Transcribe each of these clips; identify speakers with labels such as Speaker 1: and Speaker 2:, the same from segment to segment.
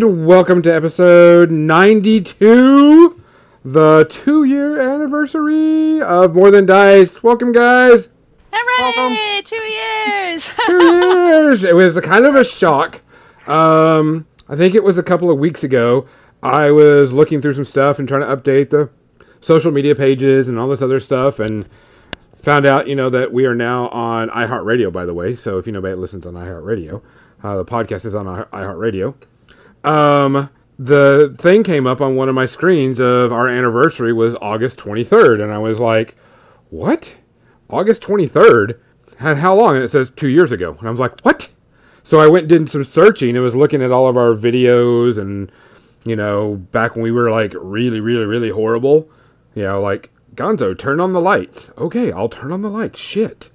Speaker 1: And welcome to episode 92, the two year anniversary of More Than Dice. Welcome, guys.
Speaker 2: Hooray! Two years!
Speaker 1: Two years. It was a kind of a shock. Um, I think it was a couple of weeks ago. I was looking through some stuff and trying to update the social media pages and all this other stuff and found out, you know, that we are now on iHeartRadio, by the way. So if you know anybody that listens on iHeartRadio, uh, the podcast is on i- iHeartRadio. Um, the thing came up on one of my screens of our anniversary was August 23rd. And I was like, what? August 23rd? And how long? And it says two years ago. And I was like, what? So I went and did some searching and was looking at all of our videos and, you know, back when we were like really, really, really horrible. You know, like, Gonzo, turn on the lights. Okay, I'll turn on the lights. Shit.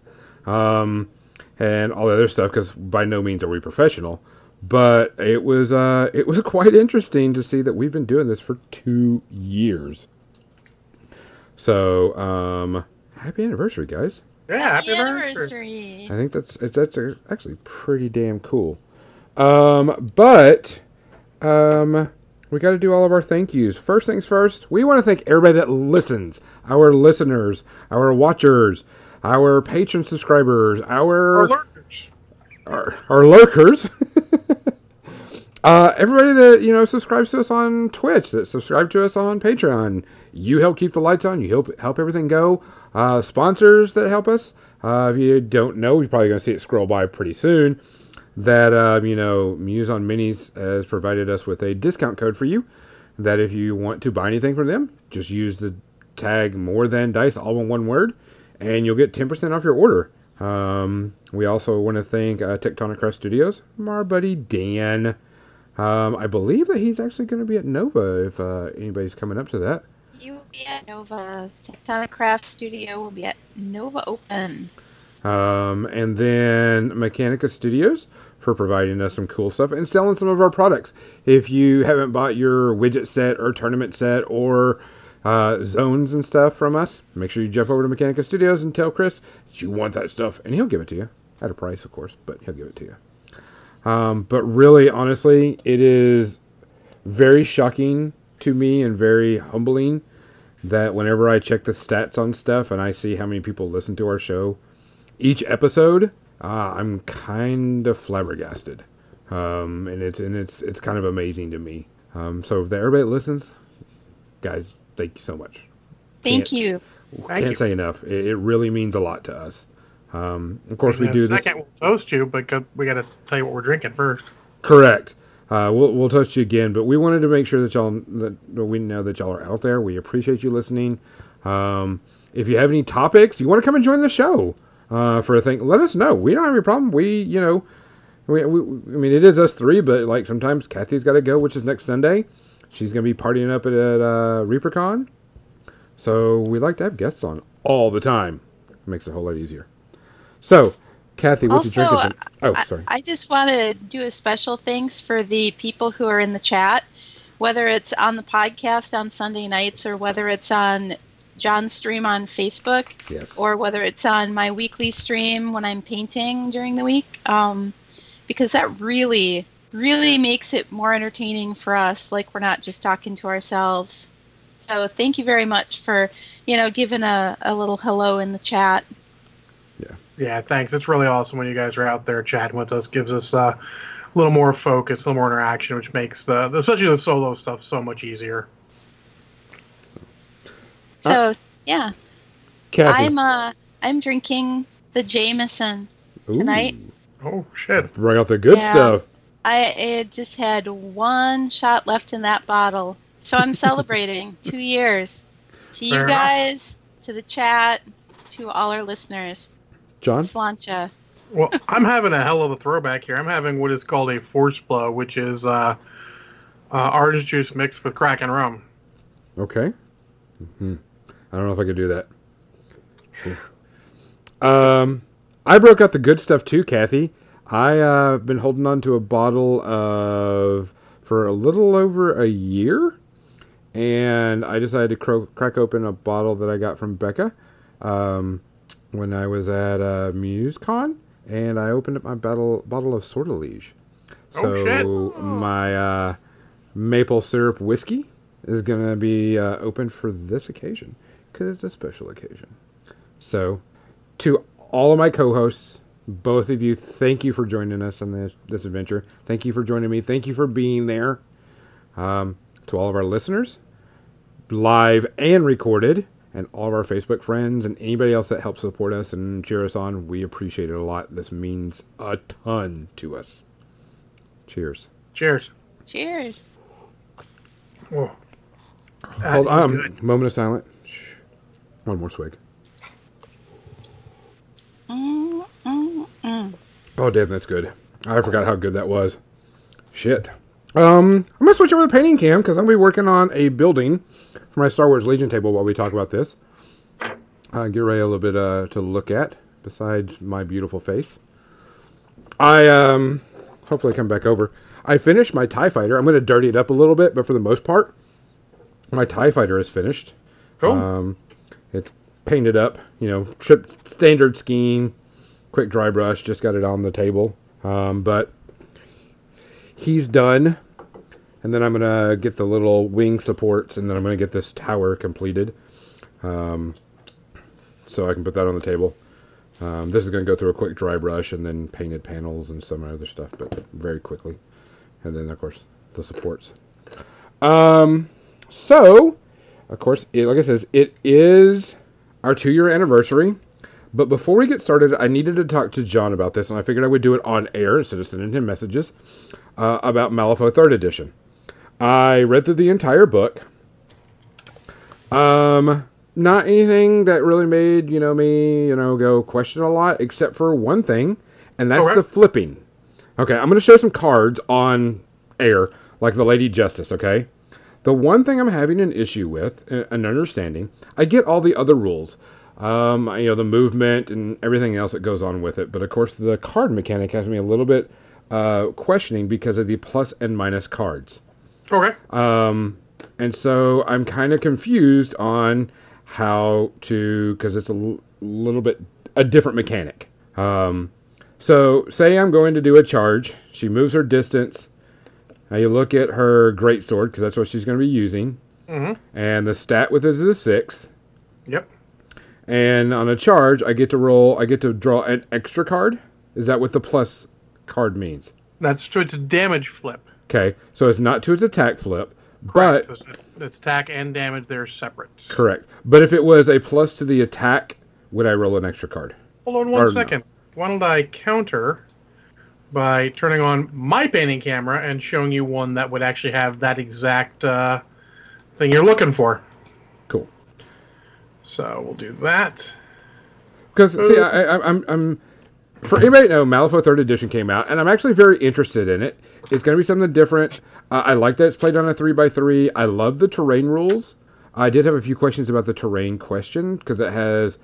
Speaker 1: Um, and all the other stuff because by no means are we professional. But it was uh, it was quite interesting to see that we've been doing this for two years. So um, happy anniversary, guys!
Speaker 3: Yeah, happy anniversary.
Speaker 1: I think that's it's that's actually pretty damn cool. Um, but um, we got to do all of our thank yous. First things first, we want to thank everybody that listens, our listeners, our watchers, our patron subscribers, our
Speaker 3: Or lurkers.
Speaker 1: Our, our lurkers. uh, everybody that you know subscribes to us on Twitch, that subscribe to us on Patreon. You help keep the lights on. You help help everything go. Uh, sponsors that help us. Uh, if you don't know, you're probably going to see it scroll by pretty soon. That um, you know, Muse on Minis has provided us with a discount code for you. That if you want to buy anything from them, just use the tag more than dice, all in one word, and you'll get 10% off your order. Um, we also want to thank uh, Tectonic Craft Studios, our buddy Dan. Um, I believe that he's actually going to be at Nova if uh, anybody's coming up to that.
Speaker 2: You will be at Nova. Tectonic Craft Studio will be at Nova Open.
Speaker 1: Um, and then Mechanica Studios for providing us some cool stuff and selling some of our products. If you haven't bought your widget set or tournament set or uh, zones and stuff from us, make sure you jump over to Mechanica Studios and tell Chris that you want that stuff, and he'll give it to you at a price, of course, but he'll give it to you. Um, but really, honestly, it is very shocking to me and very humbling that whenever I check the stats on stuff and I see how many people listen to our show each episode, uh, I'm kind of flabbergasted, um, and it's and it's it's kind of amazing to me. Um, so if everybody listens, guys, thank you so much.
Speaker 2: Thank
Speaker 1: Can't-
Speaker 2: you.
Speaker 3: Thank
Speaker 1: Can't
Speaker 3: you.
Speaker 1: say enough. It, it really means a lot to us. Um, of course, we
Speaker 3: In a
Speaker 1: do this.
Speaker 3: second, we'll toast you, but we got to tell you what we're drinking first.
Speaker 1: Correct. Uh, we'll we'll touch you again, but we wanted to make sure that y'all that we know that y'all are out there. We appreciate you listening. Um, if you have any topics, you want to come and join the show uh, for a thing, let us know. We don't have any problem. We you know, we, we I mean it is us three, but like sometimes Kathy's got to go, which is next Sunday. She's gonna be partying up at, at uh, ReaperCon, so we like to have guests on all the time. It makes it a whole lot easier. So, Kathy, what you
Speaker 2: Also,
Speaker 1: drinking? ton- oh,
Speaker 2: I,
Speaker 1: sorry.
Speaker 2: I just want to do a special thanks for the people who are in the chat, whether it's on the podcast on Sunday nights or whether it's on John's stream on Facebook
Speaker 1: yes.
Speaker 2: or whether it's on my weekly stream when I'm painting during the week, um, because that really, really makes it more entertaining for us. Like we're not just talking to ourselves. So thank you very much for, you know, giving a, a little hello in the chat.
Speaker 3: Yeah, Yeah, thanks. It's really awesome when you guys are out there chatting with us. Gives us uh, a little more focus, a little more interaction, which makes the especially the solo stuff so much easier.
Speaker 2: So yeah,
Speaker 1: Kathy.
Speaker 2: I'm uh I'm drinking the Jameson.
Speaker 1: Ooh,
Speaker 2: tonight.
Speaker 3: Oh shit!
Speaker 1: Bring out the good
Speaker 2: Yeah.
Speaker 1: stuff.
Speaker 2: I it just had one shot left in that bottle, so I'm celebrating two years. To you
Speaker 3: Fair enough.
Speaker 2: guys, to the chat, to all our listeners.
Speaker 1: John?
Speaker 2: Sláinte.
Speaker 3: Well, I'm having a hell of a throwback here. I'm having what is called a force blow, which is uh, uh, orange juice mixed with Kraken rum.
Speaker 1: Okay. hmm I don't know if I could do that. Um, I broke out the good stuff too, Kathy. I uh, been holding on to a bottle of for a little over a year, and I decided to cro- crack open a bottle that I got from Becca um, when I was at uh, MuseCon, and I opened up my bottle bottle of Sortilege.
Speaker 3: Oh,
Speaker 1: So
Speaker 3: shit.
Speaker 1: my uh, maple syrup whiskey is going to be uh, open for this occasion because it's a special occasion. So, to all of my co-hosts, both of you, thank you for joining us on this, this adventure. Thank you for joining me. Thank you for being there. Um, to all of our listeners, live and recorded, and all of our Facebook friends and anybody else that helps support us and cheer us on, we appreciate it a lot. This means a ton to us. Cheers.
Speaker 3: Cheers.
Speaker 2: Cheers.
Speaker 3: Whoa.
Speaker 1: Hold on. Moment of silence. Shh. One more swig.
Speaker 2: Mm, mm, mm.
Speaker 1: Oh, damn, that's good. I forgot how good that was. Shit. Um, I'm gonna switch over to the painting cam because I'm gonna be working on a building for my Star Wars Legion table while we talk about this. Uh, get ready a little bit uh, to look at besides my beautiful face. I um, hopefully come back over. I finished my Tie Fighter. I'm gonna dirty it up a little bit, but for the most part, my Tie Fighter is finished.
Speaker 3: Cool.
Speaker 1: Um, it's painted up, you know, trip standard scheme, quick dry brush. Just got it on the table, um, but he's done. And then I'm gonna get the little wing supports, and then I'm gonna get this tower completed, um, so I can put that on the table. Um, this is gonna go through a quick dry brush, and then painted panels and some other stuff, but very quickly. And then of course the supports. Um, so, of course, it, like I says, it is our two year anniversary. But before we get started, I needed to talk to John about this, and I figured I would do it on air instead of sending him messages uh, about Malifaux Third Edition. I read through the entire book. Um, not anything that really made you know me you know go question a lot, except for one thing, and that's the flipping. Okay, I'm going to show some cards on air, like the Lady Justice. Okay, the one thing I'm having an issue with, uh, an understanding, I get all the other rules, um, you know, the movement and everything else that goes on with it, but of course the card mechanic has me a little bit uh, questioning because of the plus and minus cards.
Speaker 3: Okay.
Speaker 1: Um, and so I'm kind of confused on how to, because it's a l- little bit a different mechanic. Um, so say I'm going to do a charge. She moves her distance. Now you look at her great sword because that's what she's going to be using. Mm-hmm. And the stat with it is a six.
Speaker 3: Yep.
Speaker 1: And on a charge, I get to roll. I get to draw an extra card. Is that what the plus card means?
Speaker 3: That's true. It's a damage flip.
Speaker 1: Okay, so it's not to its attack flip,
Speaker 3: Correct.
Speaker 1: but
Speaker 3: It's, it's attack and damage. They're separate.
Speaker 1: Correct. But if it was a plus to the attack, would I roll an extra card?
Speaker 3: Hold on
Speaker 1: Or
Speaker 3: one
Speaker 1: no.
Speaker 3: Why don't I counter by turning on my painting camera and showing you one that would actually have that exact uh, thing you're looking for.
Speaker 1: Cool.
Speaker 3: So we'll do that.
Speaker 1: Because see, I, I, I'm, I'm for anybody to know, Malifaux Third Edition came out, and I'm actually very interested in it. It's going to be something different. Uh, I like that it's played on a three x three. I love the terrain rules. I did have a few questions about the terrain question because it has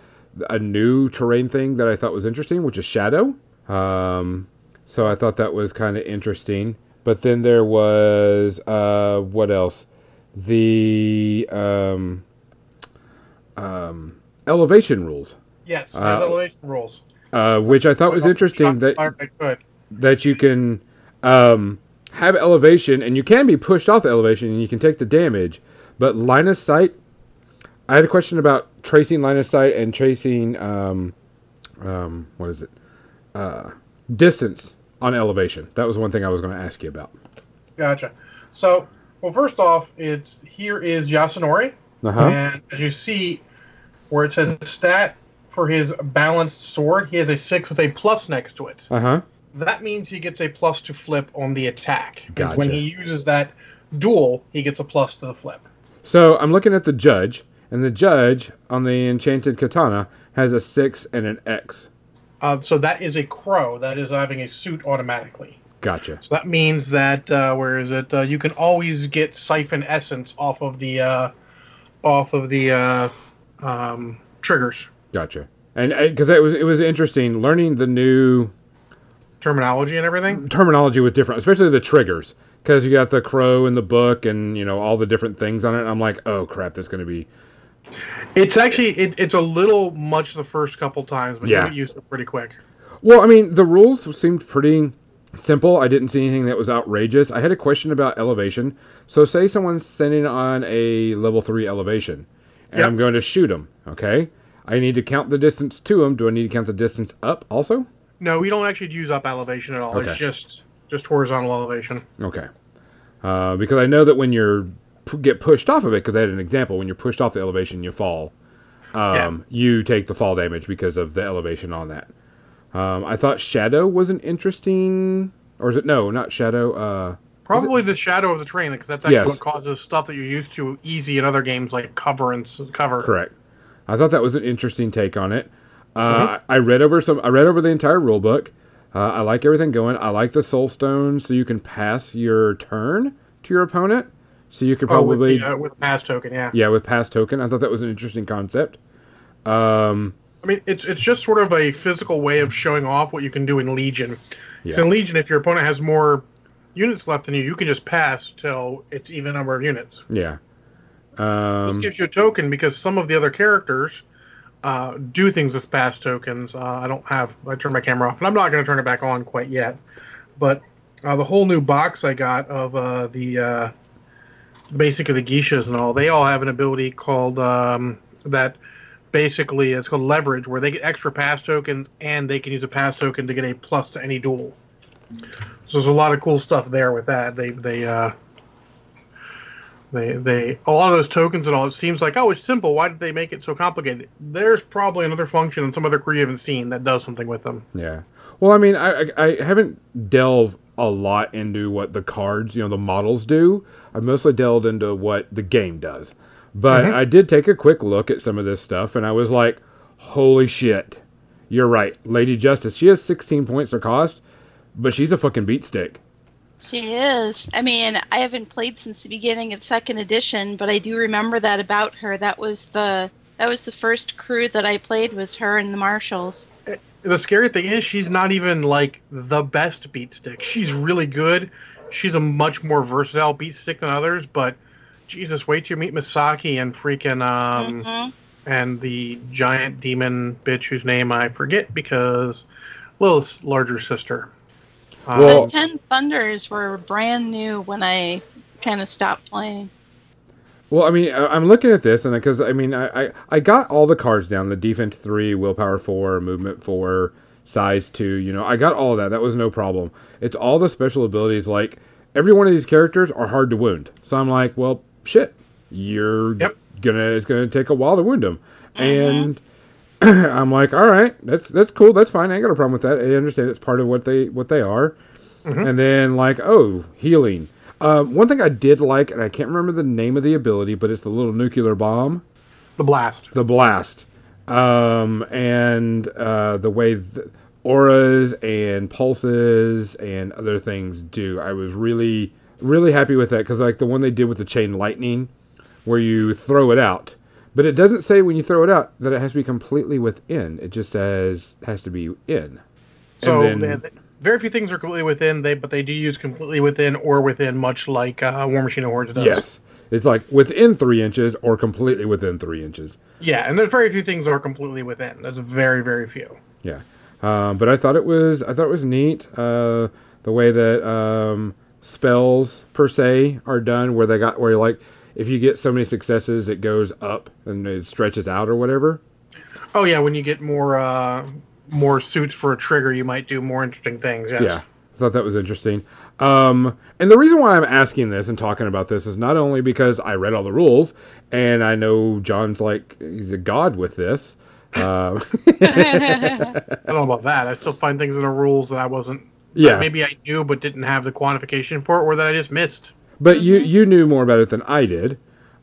Speaker 1: a new terrain thing that I thought was interesting, which is shadow. Um, so I thought that was kind of interesting. But then there was uh, what else? The um, um, elevation rules.
Speaker 3: Yes,
Speaker 1: Uh,
Speaker 3: elevation rules.
Speaker 1: uh, which I thought was interesting that
Speaker 3: Fire I could.
Speaker 1: that you can um, have elevation and you can be pushed off the elevation and you can take the damage, but line of sight. I had a question about tracing line of sight and tracing um, um, what is it? Uh, distance on elevation. That was one thing I was going to ask you about.
Speaker 3: Gotcha. So, well, first off, it's here is Yasunori,
Speaker 1: Uh huh.
Speaker 3: and as you see, where it says stat for his balanced sword, he has a six with a plus next to it.
Speaker 1: Uh huh.
Speaker 3: That means he gets a plus to flip on the attack.
Speaker 1: Gotcha.
Speaker 3: When he uses that duel, he gets a plus to the flip.
Speaker 1: So I'm looking at the judge, and the judge on the enchanted katana has a six and an X.
Speaker 3: Uh, so that is a crow. That is having a suit automatically.
Speaker 1: Gotcha.
Speaker 3: So that means that uh, where is it? Uh, you can always get siphon essence off of the uh, off of the uh, um, triggers
Speaker 1: Gotcha. And because it was it was interesting learning the new
Speaker 3: terminology and everything.
Speaker 1: terminology with different, especially the triggers, because you got the crow in the book and you know all the different things on it. I'm like, oh crap, that's going to be
Speaker 3: It's actually it, it's a little much the first couple times, but
Speaker 1: Yeah.
Speaker 3: you get used to it pretty quick.
Speaker 1: well. I mean, the rules seemed pretty simple. I didn't see anything that was outrageous. I had a question about elevation. So, say someone's sitting on a level three elevation, and
Speaker 3: Yep.
Speaker 1: I'm going to shoot them. Okay, I need to count the distance to them. Do I need to count the distance up also?
Speaker 3: No, we don't actually use up elevation at all.
Speaker 1: Okay.
Speaker 3: It's just just horizontal elevation.
Speaker 1: Okay, uh, because I know that when you're p- get pushed off of it, because I had an example, when you're pushed off the elevation, you fall. Um, You take the fall damage because of the elevation on that. Um, I thought shadow was an interesting, or is it no, not shadow? Uh,
Speaker 3: Probably the shadow of the terrain, because that's actually
Speaker 1: Yes.
Speaker 3: what causes stuff that you're used to easy in other games like cover and cover.
Speaker 1: Correct. I thought that was an interesting take on it. Uh, I I read over some. I read over the entire rule book. Uh, I like everything going. I like the soul stone, so you can pass your turn to your opponent. So you could
Speaker 3: Oh, with
Speaker 1: probably,
Speaker 3: the, uh, with pass token, yeah.
Speaker 1: yeah, with pass token. I thought that was an interesting concept. Um,
Speaker 3: I mean, it's it's just sort of a physical way of showing off what you can do in Legion. 'Cause
Speaker 1: Yeah.
Speaker 3: in Legion, if your opponent has more units left than you, you can just pass till it's even number of units.
Speaker 1: yeah.
Speaker 3: This
Speaker 1: Um,
Speaker 3: gives you a token because some of the other characters uh, do things with pass tokens. Uh, I don't have. I turned my camera off, and I'm not going to turn it back on quite yet. But uh, the whole new box I got of uh, the basic of the geishas and all, they all have an ability called um, that. Basically, it's called leverage, where they get extra pass tokens, and they can use a pass token to get a plus to any duel. So there's a lot of cool stuff there with that. They they uh, they they a lot of those tokens and all. It seems like oh, it's simple. Why did they make it so complicated? There's probably another function in some other crew you haven't seen that does something with them.
Speaker 1: Yeah. Well, I mean, I, I, I haven't delved a lot into what the cards, you know, the models do. I've mostly delved into what the game does. But mm-hmm. I did take a quick look at some of this stuff, and I was like, holy shit. You're right. Lady Justice, she has 16 points her cost, but she's a fucking beat stick.
Speaker 2: She is. I mean, I haven't played since the beginning of second edition, but I do remember that about her. That was the that was the first crew that I played was her and the Marshals.
Speaker 3: The scary thing is she's not even like the best beat stick. She's really good. She's a much more versatile beat stick than others, but Jesus, wait till you meet Misaki and freaking um
Speaker 2: Mhm.
Speaker 3: and the giant demon bitch whose name I forget because Lilith's larger sister.
Speaker 1: Well-
Speaker 2: the Ten Thunders were brand new when I kind of stopped playing.
Speaker 1: Well, I mean, I'm looking at this, and because I mean, I, I I got all the cards down: the defense three, willpower four, movement four, size two. You know, I got all that. That was no problem. It's all the special abilities. Like every one of these characters are hard to wound. So I'm like, well, shit, you're
Speaker 3: Yep.
Speaker 1: gonna it's gonna take a while to wound them, mm-hmm. and I'm like, all right, that's that's cool, that's fine. I ain't got a problem with that. I understand it's part of what they what they are. Mm-hmm. And then like, oh, healing. Um, one thing I did like, and I can't remember the name of the ability, but it's the little nuclear bomb,
Speaker 3: the blast.
Speaker 1: the blast, um, and uh, the way th- auras and pulses and other things do. I was really really happy with that because like the one they did with the chain lightning, where you throw it out. But it doesn't say when you throw it out that it has to be completely within. It just says it has to be in.
Speaker 3: So
Speaker 1: And then-
Speaker 3: very few things are completely within. They but they do use completely within or within, much like uh, War Machine of Hordes does.
Speaker 1: Yes. It's like within three inches or completely within three inches.
Speaker 3: Yeah, and there's very few things that are completely within. There's very very few.
Speaker 1: Yeah. Um, but I thought it was I thought it was neat uh, the way that um, spells per se are done, where they got where like if you get so many successes, it goes up and it stretches out or whatever.
Speaker 3: Oh yeah, when you get more uh, more suits for a trigger, you might do more interesting things. Yes.
Speaker 1: Yeah. I thought that was interesting. Um, and the reason why I'm asking this and talking about this is not only because I read all the rules and I know John's like he's a god with this. Uh,
Speaker 3: I don't know about that. I still find things in the rules that I wasn't.
Speaker 1: Yeah.
Speaker 3: maybe I knew but didn't have the quantification for, it, or that I just missed.
Speaker 1: But you you knew more about it than I did.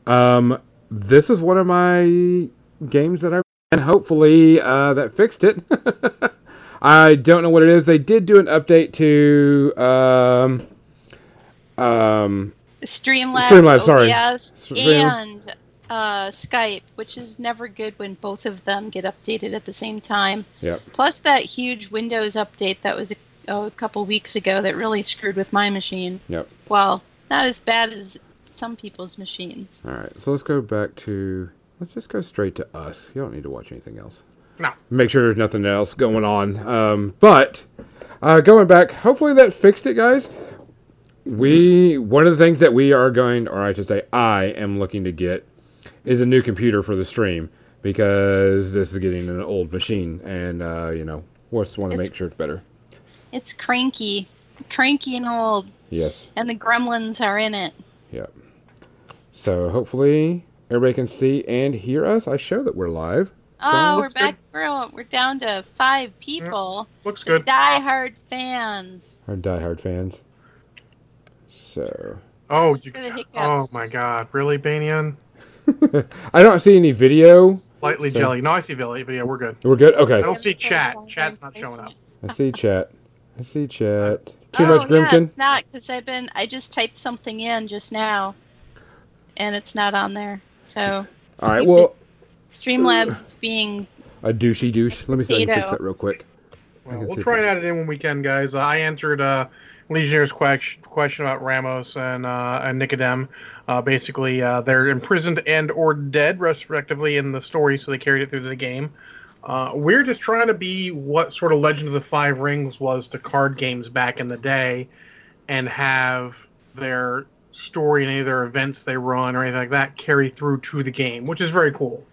Speaker 1: Um, this is one of my games that I and hopefully uh, that fixed it. I don't know what it is. They did do an update to um, um,
Speaker 2: Streamlabs,
Speaker 1: Streamlabs, sorry.
Speaker 2: OBS, and uh, Skype, which is never good when both of them get updated at the same time.
Speaker 1: yep.
Speaker 2: Plus that huge Windows update that was a, oh, a couple weeks ago that really screwed with my machine.
Speaker 1: Yep.
Speaker 2: Well, not as bad as some people's machines.
Speaker 1: All right. So let's go back to let's just go straight to us. You don't need to watch anything else.
Speaker 3: No.
Speaker 1: Make sure there's nothing else going on. Um, but uh, going back, hopefully that fixed it, guys. We one of the things that we are going, or I should say, I am looking to get, is a new computer for the stream because this is getting an old machine, and uh, you know, we just want to make sure it's better.
Speaker 2: It's cranky, cranky and old,
Speaker 1: Yes.
Speaker 2: and the gremlins are in it.
Speaker 1: Yep. So hopefully everybody can see and hear us. I show that we're live.
Speaker 2: Oh, we're
Speaker 3: looks
Speaker 2: back. We're, we're down to five people.
Speaker 3: Mm,
Speaker 2: looks
Speaker 3: good.
Speaker 2: Die-hard fans.
Speaker 1: Our diehard fans. So
Speaker 3: Oh, you,
Speaker 2: For
Speaker 3: oh my God! Really, Banian?
Speaker 1: I don't see any video.
Speaker 3: Slightly
Speaker 1: So-
Speaker 3: jelly. No, I see video. Video. We're good.
Speaker 1: We're good. Okay.
Speaker 3: I don't see chat. Chat's not showing up.
Speaker 1: I see chat. I see chat. Too
Speaker 2: oh,
Speaker 1: much
Speaker 2: Yeah, it's not because I've been. I just typed something in just now, and it's not on there. So
Speaker 1: All right. Well,
Speaker 2: Streamlabs is being.
Speaker 1: a douchey douche. Let me see if I can fix that real quick.
Speaker 3: Well, we'll try and add it in when we can, guys. Uh, I answered uh, Legionnaire's question, question about Ramos and uh, and Nicodem. Uh, basically, uh, they're imprisoned and or dead, respectively, in the story, so they carried it through to the game. Uh, we're just trying to be what sort of Legend of the Five Rings was to card games back in the day, and have their story and any of their events they run or anything like that carry through to the game, which is very cool.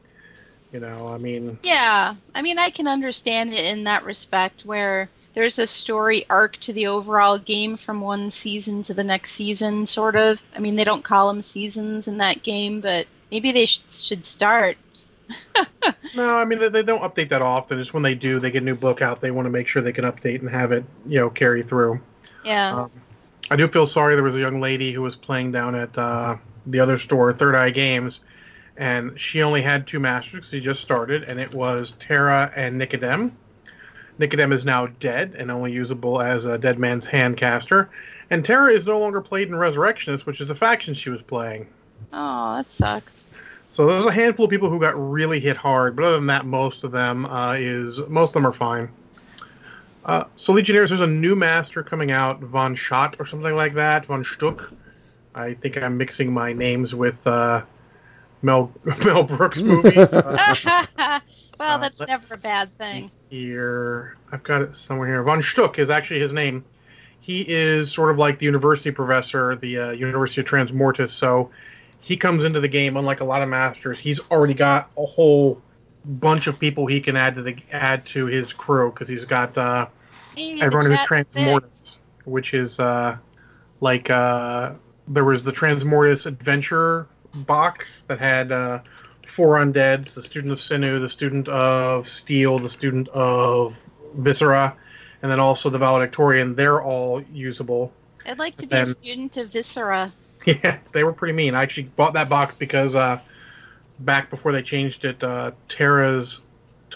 Speaker 3: You know, I mean,
Speaker 2: Yeah, I mean, I can understand it in that respect where there's a story arc to the overall game from one season to the next season, sort of. I mean, they don't call them seasons in that game, but maybe they sh- should start.
Speaker 3: No, I mean they, they don't update that often. It's when they do, they get a new book out. They want to make sure they can update and have it, you know, carry through.
Speaker 2: Yeah.
Speaker 3: Um, I do feel sorry. There was a young lady who was playing down at uh, the other store, Third Eye Games, and she only had two masters. She just started, and it was Tara and Nicodem. Nicodem is now dead and only usable as a dead man's hand caster, and Tara is no longer played in Resurrectionist, which is the faction she was playing.
Speaker 2: oh, that sucks.
Speaker 3: So there's a handful of people who got really hit hard, but other than that, most of them uh, is most of them are fine. Uh, so Legionnaires, there's a new master coming out, Von Schott or something like that, Von Schtook. I think I'm mixing my names with uh, Mel Mel Brooks movies. Uh,
Speaker 2: well,
Speaker 3: uh,
Speaker 2: that's never a bad thing.
Speaker 3: Here, I've got it somewhere here. Von Schtook is actually his name. He is sort of like the university professor, the uh, University of Transmortis. So he comes into the game, unlike a lot of masters. He's already got a whole bunch of people he can add to the add to his crew because he's got uh,
Speaker 2: Maybe the
Speaker 3: everyone who's Transmortis, which is uh, like uh, there was the Transmortis Adventure box that had uh, four undeads: the student of Sinew, the student of Steel, the student of Viscera, and then also the Valedictorian. They're all usable.
Speaker 2: I'd like to be a student of Viscera.
Speaker 3: Yeah, they were pretty mean. I actually bought that box because uh, back before they changed it, uh, Tara's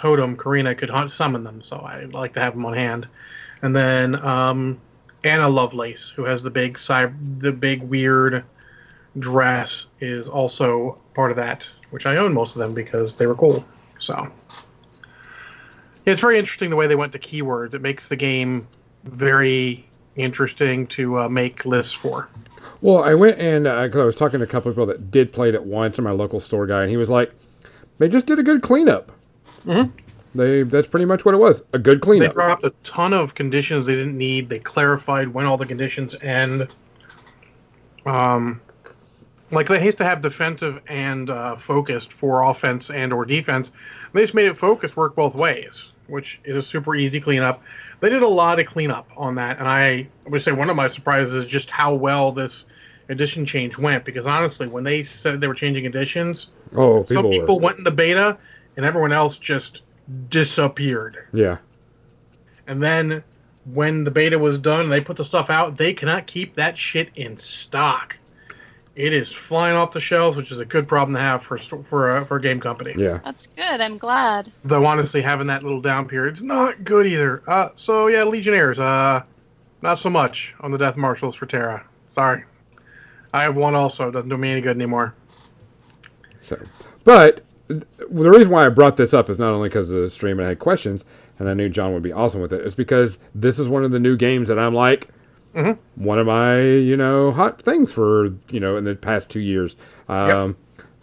Speaker 3: totem, Karina, could hunt, summon them, so I like to have them on hand. And then um, Anna Lovelace, who has the big cy- the big weird dress, is also part of that, which I own most of them because they were cool. So it's very interesting the way they went to keywords. It makes the game very interesting to uh, make lists for.
Speaker 1: Well, I went and because I was talking to a couple people that did play it at once, and my local store guy, and he was like, "They just did a good cleanup.
Speaker 3: Mhm.
Speaker 1: They that's pretty much what it was, a good cleanup.
Speaker 3: they dropped a ton of conditions they didn't need. They clarified when all the conditions end. Um, like they used to have defensive and uh, focused for offense and or defense. They just made it focused work both ways, which is a super easy cleanup. They did a lot of cleanup on that, and I would say one of my surprises is just how well this edition change went. Because honestly, when they said they were changing editions,
Speaker 1: oh,
Speaker 3: some
Speaker 1: people,
Speaker 3: people
Speaker 1: were,
Speaker 3: went into beta, and everyone else just disappeared.
Speaker 1: yeah,
Speaker 3: And then when the beta was done they put the stuff out, they cannot keep that shit in stock. It is flying off the shelves, which is a good problem to have for a for a, for a game company.
Speaker 1: yeah.
Speaker 2: That's good. I'm glad.
Speaker 3: Though honestly, having that little down period's not good either. Uh, so yeah, Legionnaires, uh, not so much on the Death Marshals for Tara. Sorry, I have one also. Doesn't do me any good anymore.
Speaker 1: So, but th- the reason why I brought this up is not only because of the stream and I had questions, and I knew John would be awesome with it. It's because this is one of the new games that I'm like,
Speaker 3: Mhm.
Speaker 1: one of my you know hot things for you know in the past two years. Um,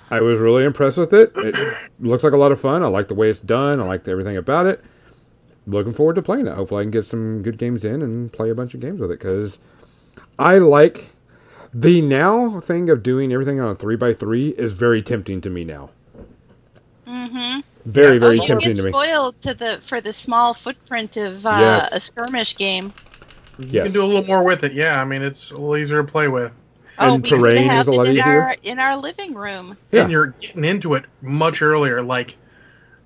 Speaker 1: I was really impressed with it. It looks like a lot of fun. I like the way it's done. I like everything about it. Looking forward to playing it. Hopefully, I can get some good games in and play a bunch of games with it because I like the now thing of doing everything on a three by three is very tempting to me now.
Speaker 2: Mm-hmm.
Speaker 1: Very,
Speaker 3: Yeah,
Speaker 1: very
Speaker 2: oh, you
Speaker 1: tempting
Speaker 2: get
Speaker 1: to me.
Speaker 2: spoiled to the for the small footprint of uh,
Speaker 1: Yes.
Speaker 2: a skirmish game.
Speaker 3: You
Speaker 1: Yes.
Speaker 3: can do a little more with it. Yeah, I mean it's a little easier to play with.
Speaker 1: And
Speaker 2: oh, we
Speaker 1: terrain is a lot
Speaker 2: in
Speaker 1: easier.
Speaker 2: Our, in our living room.
Speaker 1: Yeah.
Speaker 3: And you're getting into it much earlier. Like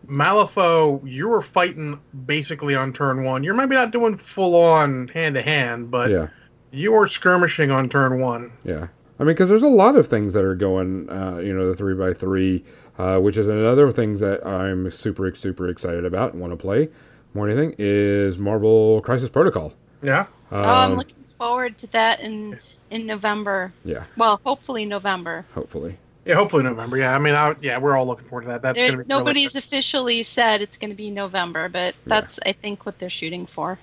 Speaker 3: Malifaux, you were fighting basically on turn one. You're maybe not doing full on hand to hand, but
Speaker 1: Yeah,
Speaker 3: you are skirmishing on turn one.
Speaker 1: yeah. I mean, because there's a lot of things that are going, uh, you know, the three by three, uh, which is another thing that I'm super, super excited about and want to play more than anything is Marvel Crisis Protocol.
Speaker 3: Yeah.
Speaker 2: oh, I'm
Speaker 1: Um,
Speaker 2: looking forward to that in in November.
Speaker 1: yeah,
Speaker 2: Well, hopefully November.
Speaker 1: hopefully.
Speaker 3: Yeah, hopefully November. Yeah, I mean, I, yeah, we're all looking forward to that. That's
Speaker 2: There,
Speaker 3: going to be
Speaker 2: nobody's
Speaker 3: good.
Speaker 2: officially said it's going to be November, but that's I think what they're shooting for.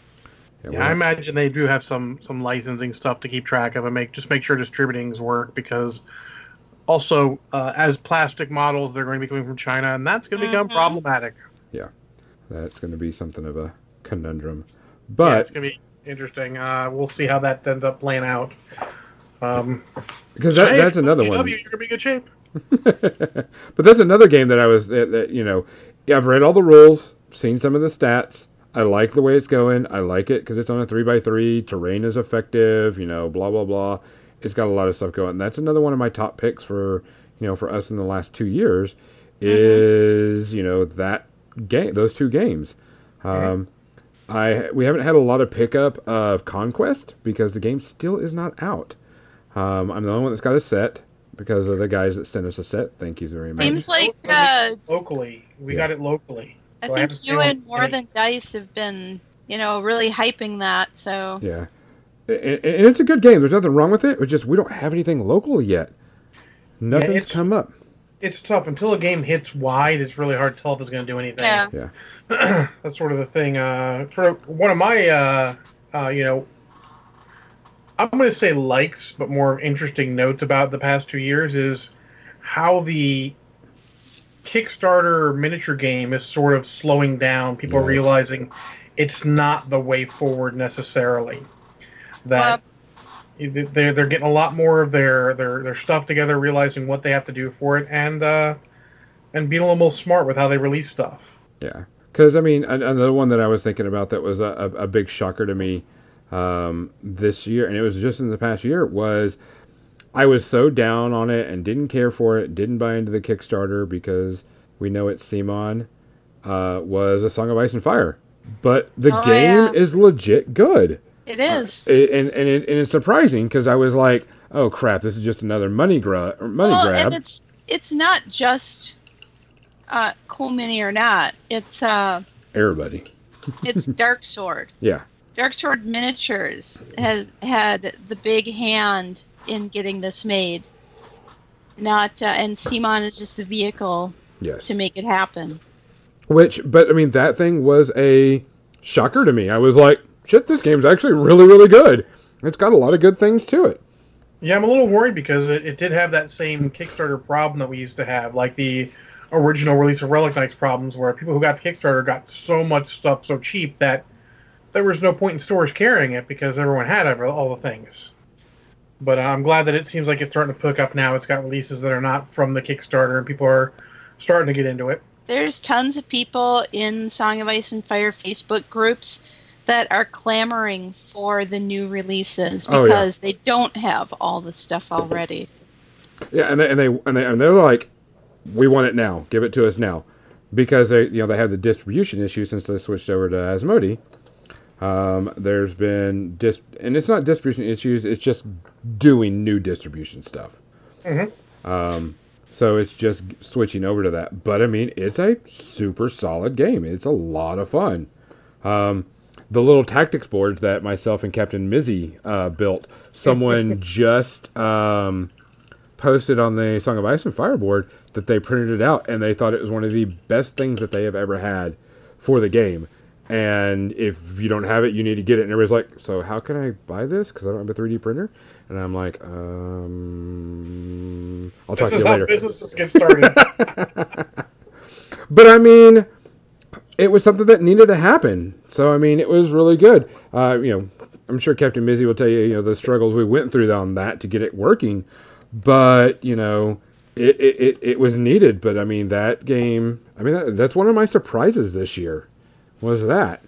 Speaker 1: Yeah,
Speaker 3: Yeah, I imagine they do have some some licensing stuff to keep track of and make just make sure distributing's work because also uh, as plastic models they're going to be coming from China and that's going to become
Speaker 2: Mhm.
Speaker 3: problematic.
Speaker 1: Yeah that's going to be something of a conundrum.
Speaker 3: yeah,
Speaker 1: But
Speaker 3: it's going to be interesting. Uh, we'll see how that ends up playing out. Um,
Speaker 1: because that, that's another
Speaker 3: GW,
Speaker 1: one.
Speaker 3: You're going to be in good shape.
Speaker 1: but that's another game that I was that, that you know I've read all the rules, seen some of the stats. I like the way it's going. I like it because it's on a three by three. Terrain is effective. You know, blah blah blah. It's got a lot of stuff going. And that's another one of my top picks for you know for us in the last two years is you know that game those two games. Um, I we haven't had a lot of pickup of Conquest because the game still is not out. Um, I'm the only one that's got a set because of the guys that sent us a set. Thank you very much.
Speaker 2: Seems like uh,
Speaker 3: Locally, we
Speaker 1: Yeah.
Speaker 3: got it locally.
Speaker 2: I
Speaker 3: So I
Speaker 2: think
Speaker 3: haven't
Speaker 2: you and More Than Dice have been, you know, really hyping that. So
Speaker 1: Yeah, and, and it's a good game. There's nothing wrong with it. It's just we don't have anything local yet. Nothing's
Speaker 3: it's-
Speaker 1: come up.
Speaker 3: It's tough until a game hits wide. It's really hard to tell if it's going to do anything.
Speaker 2: yeah,
Speaker 1: Yeah,
Speaker 3: that's sort of the thing. Uh, sort of one of my, uh, uh, you know, I'm going to say likes, but more interesting notes about the past two years is how the Kickstarter miniature game is sort of slowing down. People are
Speaker 1: Yes.
Speaker 3: realizing it's not the way forward necessarily. That they're they're getting a lot more of their their their stuff together, realizing what they have to do for it, and uh, and being a little more smart with how they release stuff.
Speaker 1: yeah. Because I mean, another one that I was thinking about that was a, a, a big shocker to me um, this year, and it was just in the past year, was I was so down on it and didn't care for it, didn't buy into the Kickstarter because we know it's CMON. Uh, was a Song of Ice and Fire, but the
Speaker 2: Oh,
Speaker 1: game
Speaker 2: yeah.
Speaker 1: is legit good.
Speaker 2: It is.
Speaker 1: It, and and, it, and it's surprising because I was like, "Oh crap, this is just another money grab." Money
Speaker 2: well,
Speaker 1: grab.
Speaker 2: and it's it's not just uh, cool mini or not. It's uh,
Speaker 1: Everybody,
Speaker 2: it's Dark Sword.
Speaker 1: yeah,
Speaker 2: Dark Sword Miniatures has had the big hand in getting this made. Not uh, and CMON is just the vehicle
Speaker 1: yes.
Speaker 2: to make it happen.
Speaker 1: Which, but I mean, that thing was a shocker to me. I was like, "Shit, this game's actually really, really good. It's got a lot of good things to it."
Speaker 3: Yeah, I'm a little worried because it, it did have that same Kickstarter problem that we used to have, like the original release of Relic Knights problems, where people who got the Kickstarter got so much stuff so cheap that there was no point in stores carrying it because everyone had every, all the things. But uh, I'm glad that it seems like it's starting to pick up now. It's got releases that are not from the Kickstarter, and people are starting to get into it.
Speaker 2: There's tons of people in Song of Ice and Fire Facebook groups that are clamoring for the new releases
Speaker 1: Oh, yeah.
Speaker 2: because they don't have all the stuff already.
Speaker 1: Yeah, and they and they and they and they're like, "We want it now. Give it to us now," because they you know they have the distribution issue since they switched over to Asmodee. Um, there's been dis and it's not distribution issues; it's just doing new distribution stuff.
Speaker 3: Mhm.
Speaker 1: Um, so it's just switching over to that. But I mean, it's a super solid game. It's a lot of fun. Um, the little tactics boards that myself and Captain Mizzy uh, built, someone just um, posted on the Song of Ice and Fire board that they printed it out and they thought it was one of the best things that they have ever had for the game. And if you don't have it, you need to get it. And everybody's like, "So how can I buy this? Because I don't have a 3D printer." And I'm like, um, I'll talk
Speaker 3: This
Speaker 1: to
Speaker 3: is
Speaker 1: you
Speaker 3: how
Speaker 1: later.
Speaker 3: businesses get started.
Speaker 1: But I mean, it was something that needed to happen. So I mean, it was really good. Uh, you know, I'm sure Captain Mizzy will tell you, you know, the struggles we went through on that to get it working. But you know, it it, it, it was needed. But I mean, that game. I mean, that, that's one of my surprises this year. Was that?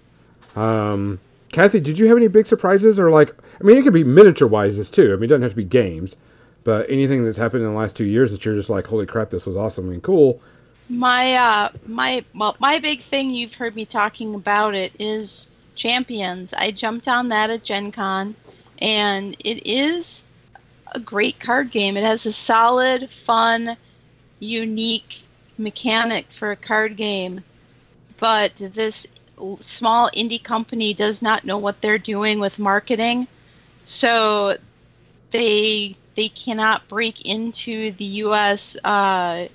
Speaker 1: Um, Kathy, did you have any big surprises or like? I mean, it could be miniature wises too. I mean, it doesn't have to be games. But anything that's happened in the last two years that you're just like, holy crap, this was awesome and cool.
Speaker 2: My uh my well my big thing you've heard me talking about it is Champions. I jumped on that at Gen Con and it is a great card game. It has a solid, fun, unique mechanic for a card game. But this small indie company does not know what they're doing with marketing. So they they cannot break into the US uh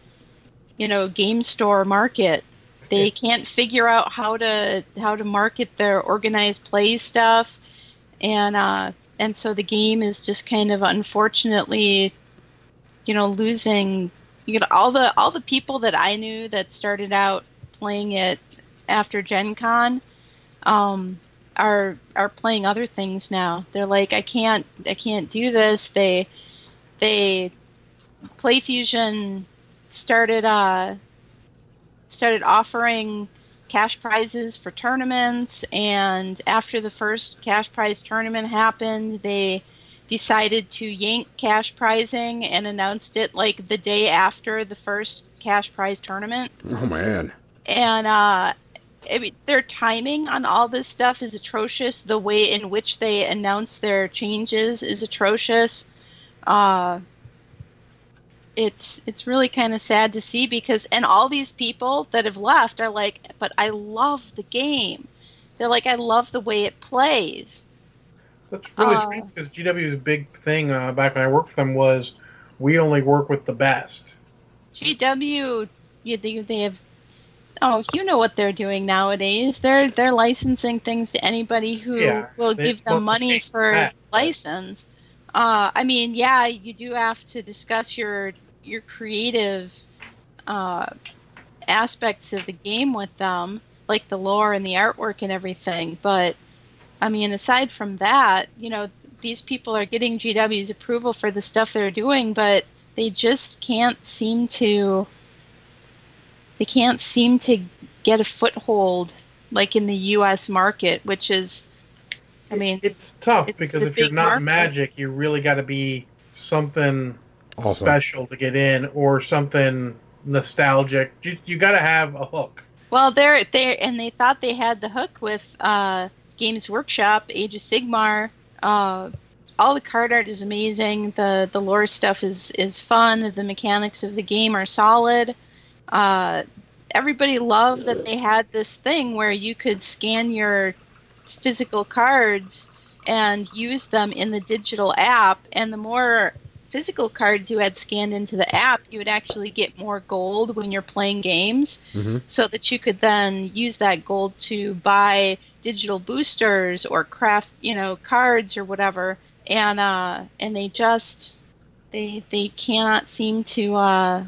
Speaker 2: you know game store market. They can't figure out how to how to market their organized play stuff. And uh and so the game is just kind of unfortunately you know losing you know all the all the people that i knew that started out playing it after gen con um are are playing other things now. They're like i can't i can't do this. They they playfusion started uh started offering cash prizes for tournaments and after the first cash prize tournament happened they decided to yank cash prizing and announced it like the day after the first cash prize tournament
Speaker 1: Oh man.
Speaker 2: and uh I mean, their timing on all this stuff is atrocious. The way in which they announce their changes is atrocious. Uh, it's it's really kind of sad to see because and all these people that have left are like, but I love the game. They're like, I love the way it plays.
Speaker 3: That's really
Speaker 2: Uh,
Speaker 3: strange because GW's big thing uh, back when I worked for them was we only work with the best.
Speaker 2: GW, you they, they have. Oh, you know what they're doing nowadays. They're they're licensing things to anybody who
Speaker 3: Yeah,
Speaker 2: will give them money for
Speaker 3: that.
Speaker 2: license. Uh, I mean, yeah, you do have to discuss your your creative uh, aspects of the game with them, like the lore and the artwork and everything. But I mean, aside from that, you know, these people are getting GW's approval for the stuff they're doing, but they just can't seem to they can't seem to get a foothold like in the US market, which is I mean,
Speaker 3: it's tough
Speaker 2: it's
Speaker 3: because if you're not
Speaker 2: market.
Speaker 3: magic, you really got to be something
Speaker 1: Awesome.
Speaker 3: special to get in or something nostalgic. You, you got to have a hook.
Speaker 2: Well, they're they and they thought they had the hook with uh, Games Workshop, Age of Sigmar. Uh, all the card art is amazing. the The lore stuff is is fun. The mechanics of the game are solid. Uh, everybody loved that they had this thing where you could scan your physical cards and use them in the digital app. And the more physical cards you had scanned into the app, you would actually get more gold when you're playing games
Speaker 1: hmm
Speaker 2: so that you could then use that gold to buy digital boosters or craft you know cards or whatever. And uh and they just they they cannot seem to uh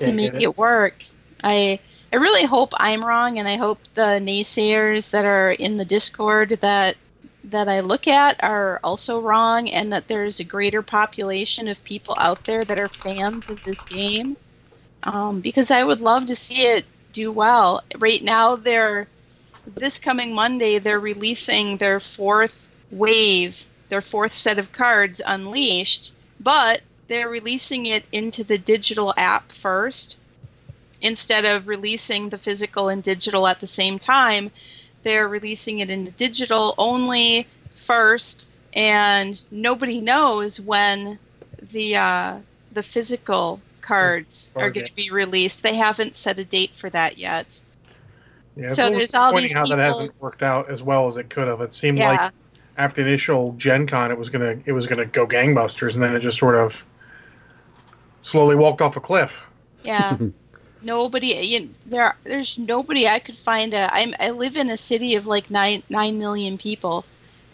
Speaker 2: to
Speaker 3: Yeah,
Speaker 2: make
Speaker 3: get
Speaker 2: it work. I i really hope i'm wrong and i hope the naysayers that are in the discord that that i look at are also wrong and that there's a greater population of people out there that are fans of this game um, because I would love to see it do well. Right now, they're this coming Monday. They're releasing their fourth wave, their fourth set of cards, Unleashed, but they're releasing it into the digital app first instead of releasing the physical and digital at the same time. They're releasing it into digital only first, and nobody knows when the uh, the physical cards are going to be released. They haven't set a date for that yet.
Speaker 3: Yeah, it's
Speaker 2: So
Speaker 3: a little
Speaker 2: there's all
Speaker 3: disappointing
Speaker 2: these
Speaker 3: how that hasn't worked out as well as it could have. It seemed
Speaker 2: Yeah,
Speaker 3: like after the initial Gen Con, it was gonna it was gonna go gangbusters, and then it just sort of slowly walked off a cliff.
Speaker 2: yeah. nobody, you, there, there's nobody I could find. A, I'm, I live in a city of like nine nine million people,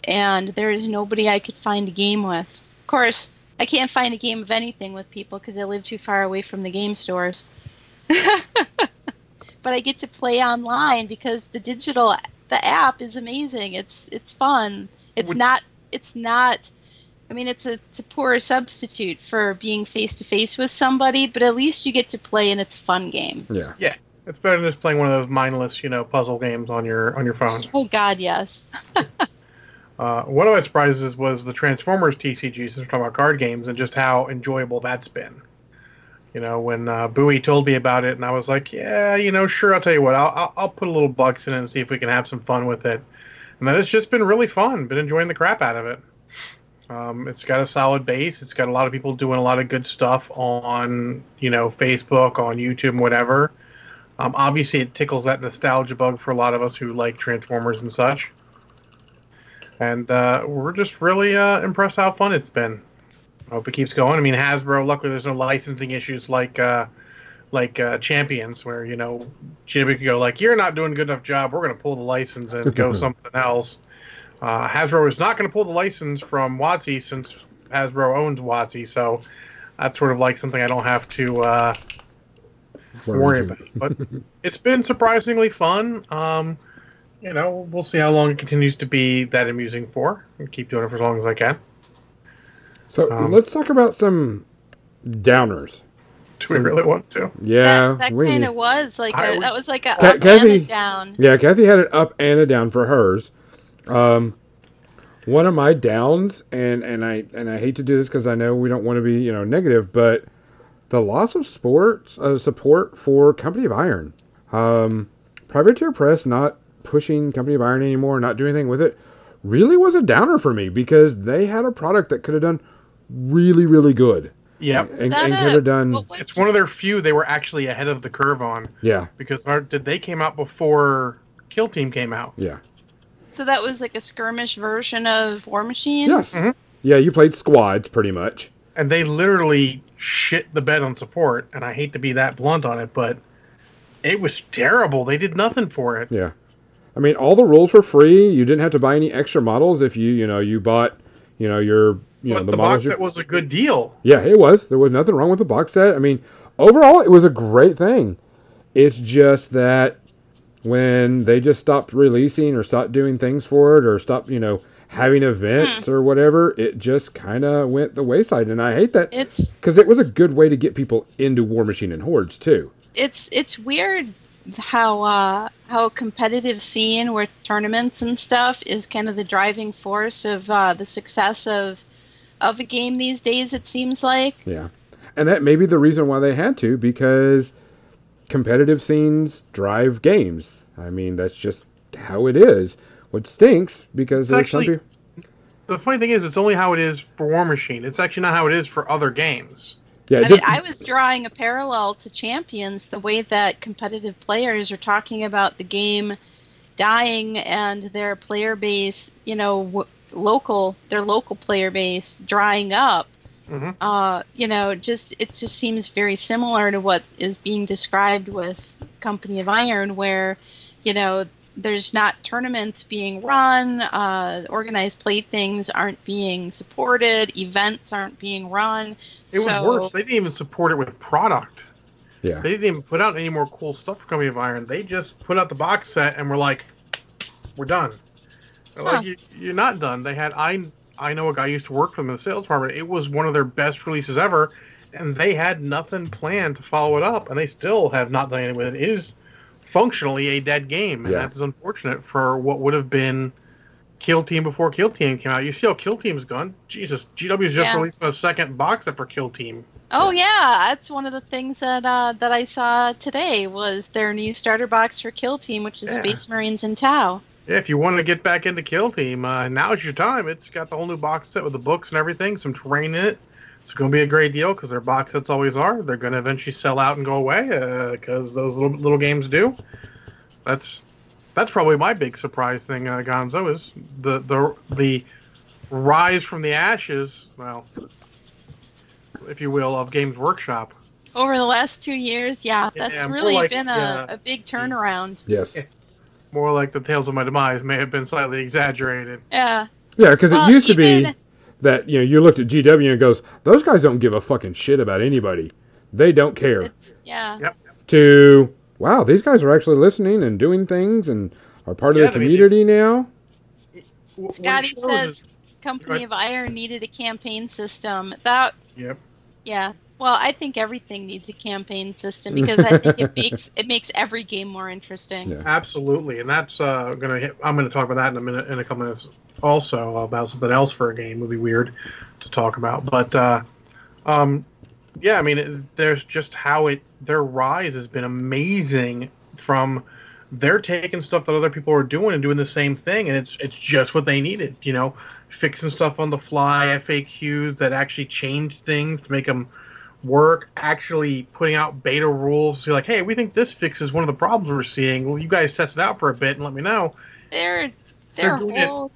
Speaker 2: and there is nobody I could find a game with. Of course, I can't find a game of anything with people because I live too far away from the game stores. but I get to play online because the digital the app is amazing. It's it's fun. It's
Speaker 3: Would-
Speaker 2: not it's not I mean it's a it's a poor substitute for being face to face with somebody, but at least you get to play and it's a fun game.
Speaker 1: Yeah. Yeah.
Speaker 3: It's better than just playing one of those mindless, you know, puzzle games on your on your phone.
Speaker 2: Oh god, yes.
Speaker 3: Uh, one of my surprises was the Transformers TCG, since we're talking about card games, and just how enjoyable that's been. You know, when uh, Bowie told me about it, and I was like, yeah, you know, sure, I'll tell you what, I'll, I'll, I'll put a little bucks in it and see if we can have some fun with it. And then it's just been really fun. Been enjoying the crap out of it. Um, it's got a solid base. It's got a lot of people doing a lot of good stuff on, you know, Facebook, on YouTube, whatever. Um, obviously, it tickles that nostalgia bug for a lot of us who like Transformers and such and uh, we're just really uh, impressed how fun it's been. I hope it keeps going. I mean, Hasbro. Luckily, there's no licensing issues like uh, like uh, Champions, where you know Jimmy could go like, "You're not doing a good enough job. We're going to pull the license and go something else." Uh, Hasbro is not going to pull the license from WotC since Hasbro owns WotC, so that's sort of like something I don't have to uh, worry about. But it's been surprisingly fun. Um, you know, we'll see how long it continues to be that amusing for. and keep doing it for as long as I can.
Speaker 1: So
Speaker 3: Um,
Speaker 1: let's talk about some downers.
Speaker 3: Do we really want to?
Speaker 1: Yeah,
Speaker 2: that, that
Speaker 1: we
Speaker 2: kind
Speaker 1: need-
Speaker 2: of was like
Speaker 3: I
Speaker 2: a,
Speaker 3: was-
Speaker 2: that was like a
Speaker 1: Ca-
Speaker 2: up and
Speaker 1: Kathy-
Speaker 2: a down.
Speaker 1: Yeah, Kathy had an up and a down for hers. Um, one of my downs, and and I and I hate to do this because I know we don't want to be you know negative, but the loss of sports uh, support for Company of Iron, um, Privateer Press not pushing Company of Iron anymore, not doing anything with it, really was a downer for me because they had a product that could have done really really good.
Speaker 3: Yeah.
Speaker 1: and, and could have done
Speaker 3: It's one of their few they were actually ahead of the curve on.
Speaker 1: Yeah.
Speaker 3: Because our, did they came out before Kill Team came out?
Speaker 1: yeah
Speaker 2: so that was like a skirmish version of Warmachine.
Speaker 1: yes
Speaker 3: Mhm.
Speaker 1: yeah you played squads pretty much
Speaker 3: And they literally shit the bed on support, and I hate to be that blunt on it, but it was terrible. They did nothing for it.
Speaker 1: Yeah. I mean, all the rules were free. You didn't have to buy any extra models if you, you know, you bought, you know, your, you know, the,
Speaker 3: the,
Speaker 1: models.
Speaker 3: box set was a good deal.
Speaker 1: yeah, it was. There was nothing wrong with the box set. I mean, overall, it was a great thing. It's just that when they just stopped releasing or stopped doing things for it or stopped, you know, having events or whatever, it just kind of went the wayside. And I hate that
Speaker 2: It's
Speaker 1: because it was a good way to get people into Warmachine and Hordes too.
Speaker 2: it's it's weird how uh, how a competitive scene where tournaments and stuff is kind of the driving force of uh, the success of of a game these days. It seems like.
Speaker 1: Yeah. And that may be the reason why they had to, because competitive scenes drive games. I mean, that's just how it is. What stinks, because
Speaker 3: It's
Speaker 1: there's some
Speaker 3: actually-
Speaker 1: people.
Speaker 3: The funny thing is, it's only how it is for Warmachine. It's actually not how it is for other games.
Speaker 1: Yeah,
Speaker 2: I
Speaker 1: it
Speaker 2: mean, I was drawing a parallel to Champions, the way that competitive players are talking about the game dying and their player base, you know, w- local, their local player base drying up.
Speaker 3: Mhm.
Speaker 2: Uh, you know, just it just seems very similar to what is being described with Company of Iron, where you know there's not tournaments being run, uh, organized play things aren't being supported, events aren't being run.
Speaker 3: It was
Speaker 2: So-
Speaker 3: worse. They didn't even support it with product.
Speaker 1: yeah.
Speaker 3: They didn't even put out any more cool stuff for Company of Iron. They just put out the box set and were like, "We're done."
Speaker 2: Huh.
Speaker 3: Like you're not done. They had I I know a guy who used to work for them in the sales department. It was one of their best releases ever, and they had nothing planned to follow it up, and they still have not done anything with it. It is functionally a dead game, and
Speaker 1: Yeah.
Speaker 3: that's unfortunate for what would have been Kill Team before Kill Team came out. You see how Kill Team's gone? Jesus, GW's just
Speaker 2: Yeah.
Speaker 3: releasing a second box set for Kill Team.
Speaker 2: Oh yeah, that's one of the things that uh, that I saw today was their new starter box for Kill Team, which is
Speaker 3: Yeah.
Speaker 2: Space Marines and Tau.
Speaker 3: Yeah, if you want to get back into Kill Team, uh, now's your time. It's got the whole new box set with the books and everything, some terrain in it. It's going to be a great deal because their box sets always are. They're going to eventually sell out and go away because those little little games do. That's that's probably my big surprise thing, uh, Gonzo, is the the the rise from the ashes. Well, if you will, of Games Workshop.
Speaker 2: Over the last two years, yeah, that's
Speaker 3: Yeah,
Speaker 2: really
Speaker 3: like,
Speaker 2: been a,
Speaker 3: uh,
Speaker 2: a big turnaround.
Speaker 1: Yes.
Speaker 3: Yeah. More like the tales of my demise may have been slightly exaggerated.
Speaker 2: Yeah.
Speaker 1: Yeah, because
Speaker 2: Well,
Speaker 1: it used to be that you know you looked at GW and goes, those guys don't give a fucking shit about anybody. They don't care.
Speaker 2: It's, yeah.
Speaker 3: Yep.
Speaker 1: To wow, these guys are actually listening and doing things and are part
Speaker 3: Yeah,
Speaker 1: of the
Speaker 3: I mean,
Speaker 1: community now.
Speaker 3: W- what it
Speaker 2: Scotty says
Speaker 3: is-
Speaker 2: Company
Speaker 3: Right.
Speaker 2: of Iron needed a campaign system. That
Speaker 3: Yep.
Speaker 2: Yeah. Well, I think everything needs a campaign system because I think it makes it makes every game more interesting.
Speaker 1: Yeah.
Speaker 3: Absolutely, and that's uh, gonna. Hit, I'm gonna talk about that in a minute, in a couple minutes. Also about something else for a game would be weird to talk about, but uh, um, yeah, I mean, it, there's just how it their rise has been amazing. From they're taking stuff that other people are doing and doing the same thing, and it's it's just what they needed. You know, fixing stuff on the fly, FAQs that actually change things to make them work actually putting out beta rules to see like hey we think this fixes one of the problems we're seeing well you guys test it out for a bit and let me know
Speaker 2: Their
Speaker 3: They're
Speaker 2: their
Speaker 3: doing it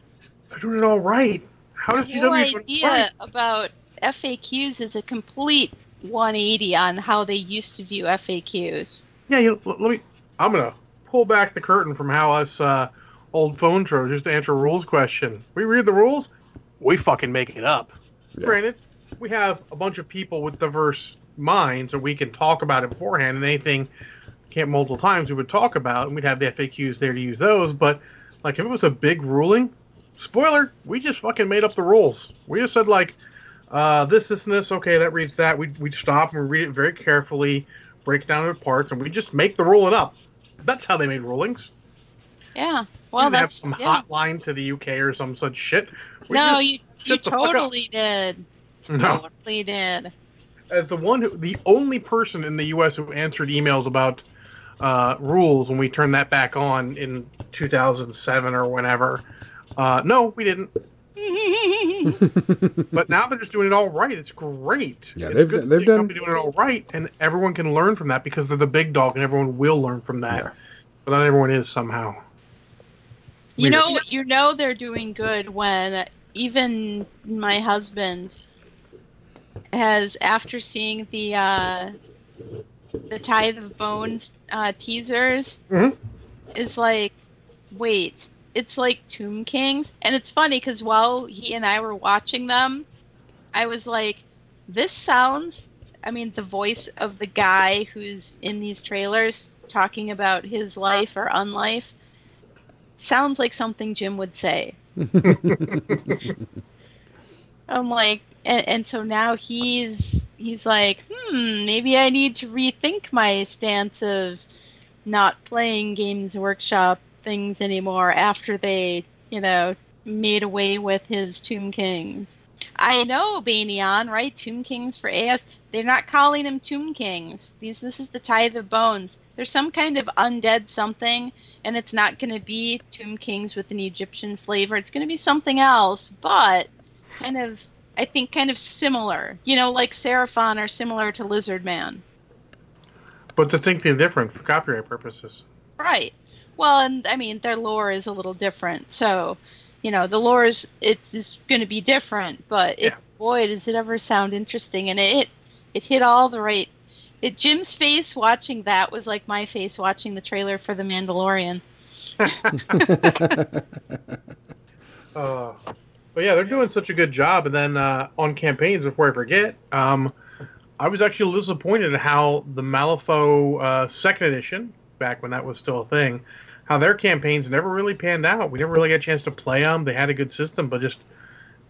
Speaker 3: they're doing it all right how does
Speaker 2: whole
Speaker 3: gw it
Speaker 2: idea
Speaker 3: right?
Speaker 2: about FAQs is a complete 180 on how they used to view FAQs.
Speaker 3: yeah you, let me i'm gonna pull back the curtain from how us uh, old phone trolls just to answer a rules question. We read the rules we fucking make it up.
Speaker 1: Yeah.
Speaker 3: granted we have a bunch of people with diverse minds and we can talk about it beforehand and anything can't multiple times we would talk about and we'd have the FAQs there to use those but like if it was a big ruling spoiler we just fucking made up the rules. We just said like uh, this this and this okay that reads that we we'd stop and read it very carefully break it down into parts and we just make the ruling up that's how they made rulings
Speaker 2: Yeah.
Speaker 3: well they have some
Speaker 2: yeah.
Speaker 3: hotline to the UK or some such shit We
Speaker 2: No, you you
Speaker 3: shut the fuck up.
Speaker 2: totally did.
Speaker 3: no
Speaker 2: Totally did.
Speaker 3: as the one who, the only person in the U.S. who answered emails about uh, rules when we turned that back on in 2007 or whenever. Uh, no, we didn't. But now they're just doing it all right. It's great.
Speaker 1: Yeah,
Speaker 3: it's
Speaker 1: they've-
Speaker 3: good
Speaker 1: they've
Speaker 3: see a
Speaker 1: done-
Speaker 3: doing it all right, and everyone can learn from that because they're the big dog, and everyone will learn from that.
Speaker 1: Yeah.
Speaker 3: But not everyone is somehow.
Speaker 2: You
Speaker 3: Weird.
Speaker 2: know, you know they're doing good when even my husband has, after seeing the uh, the Tithe of Bones uh, teasers,
Speaker 3: Mhm.
Speaker 2: is like, wait, it's like Tomb Kings, and it's funny because while he and I were watching them, I was like, this sounds. I mean, the voice of the guy who's in these trailers talking about his life or unlife sounds like something Jim would say. I'm like, and, and so now he's he's like, hmm, maybe I need to rethink my stance of not playing Games Workshop things anymore after they, you know, made away with his Tomb Kings. I know Banyan, right? Tomb Kings for AS. They're not calling them Tomb Kings. These this is the Tithe of Bones. There's some kind of undead something, and it's not going to be Tomb Kings with an Egyptian flavor. It's going to be something else, but kind of, I think, kind of similar. You know, like Seraphon are similar to Lizard Man.
Speaker 3: But to think they're different for copyright purposes.
Speaker 2: Right. Well, and I mean, their lore is a little different. So, you know, the lore is it's just going to be different. But it, boy, does it ever sound interesting! And it it hit all the right. It Jim's face watching that was like my face watching the trailer for The Mandalorian.
Speaker 3: Uh, but yeah, they're doing such a good job. And then uh, on campaigns, before I forget, um, I was actually a little disappointed at how the Malifaux uh, second edition, back when that was still a thing, how their campaigns never really panned out. We never really got a chance to play them. They had a good system, but just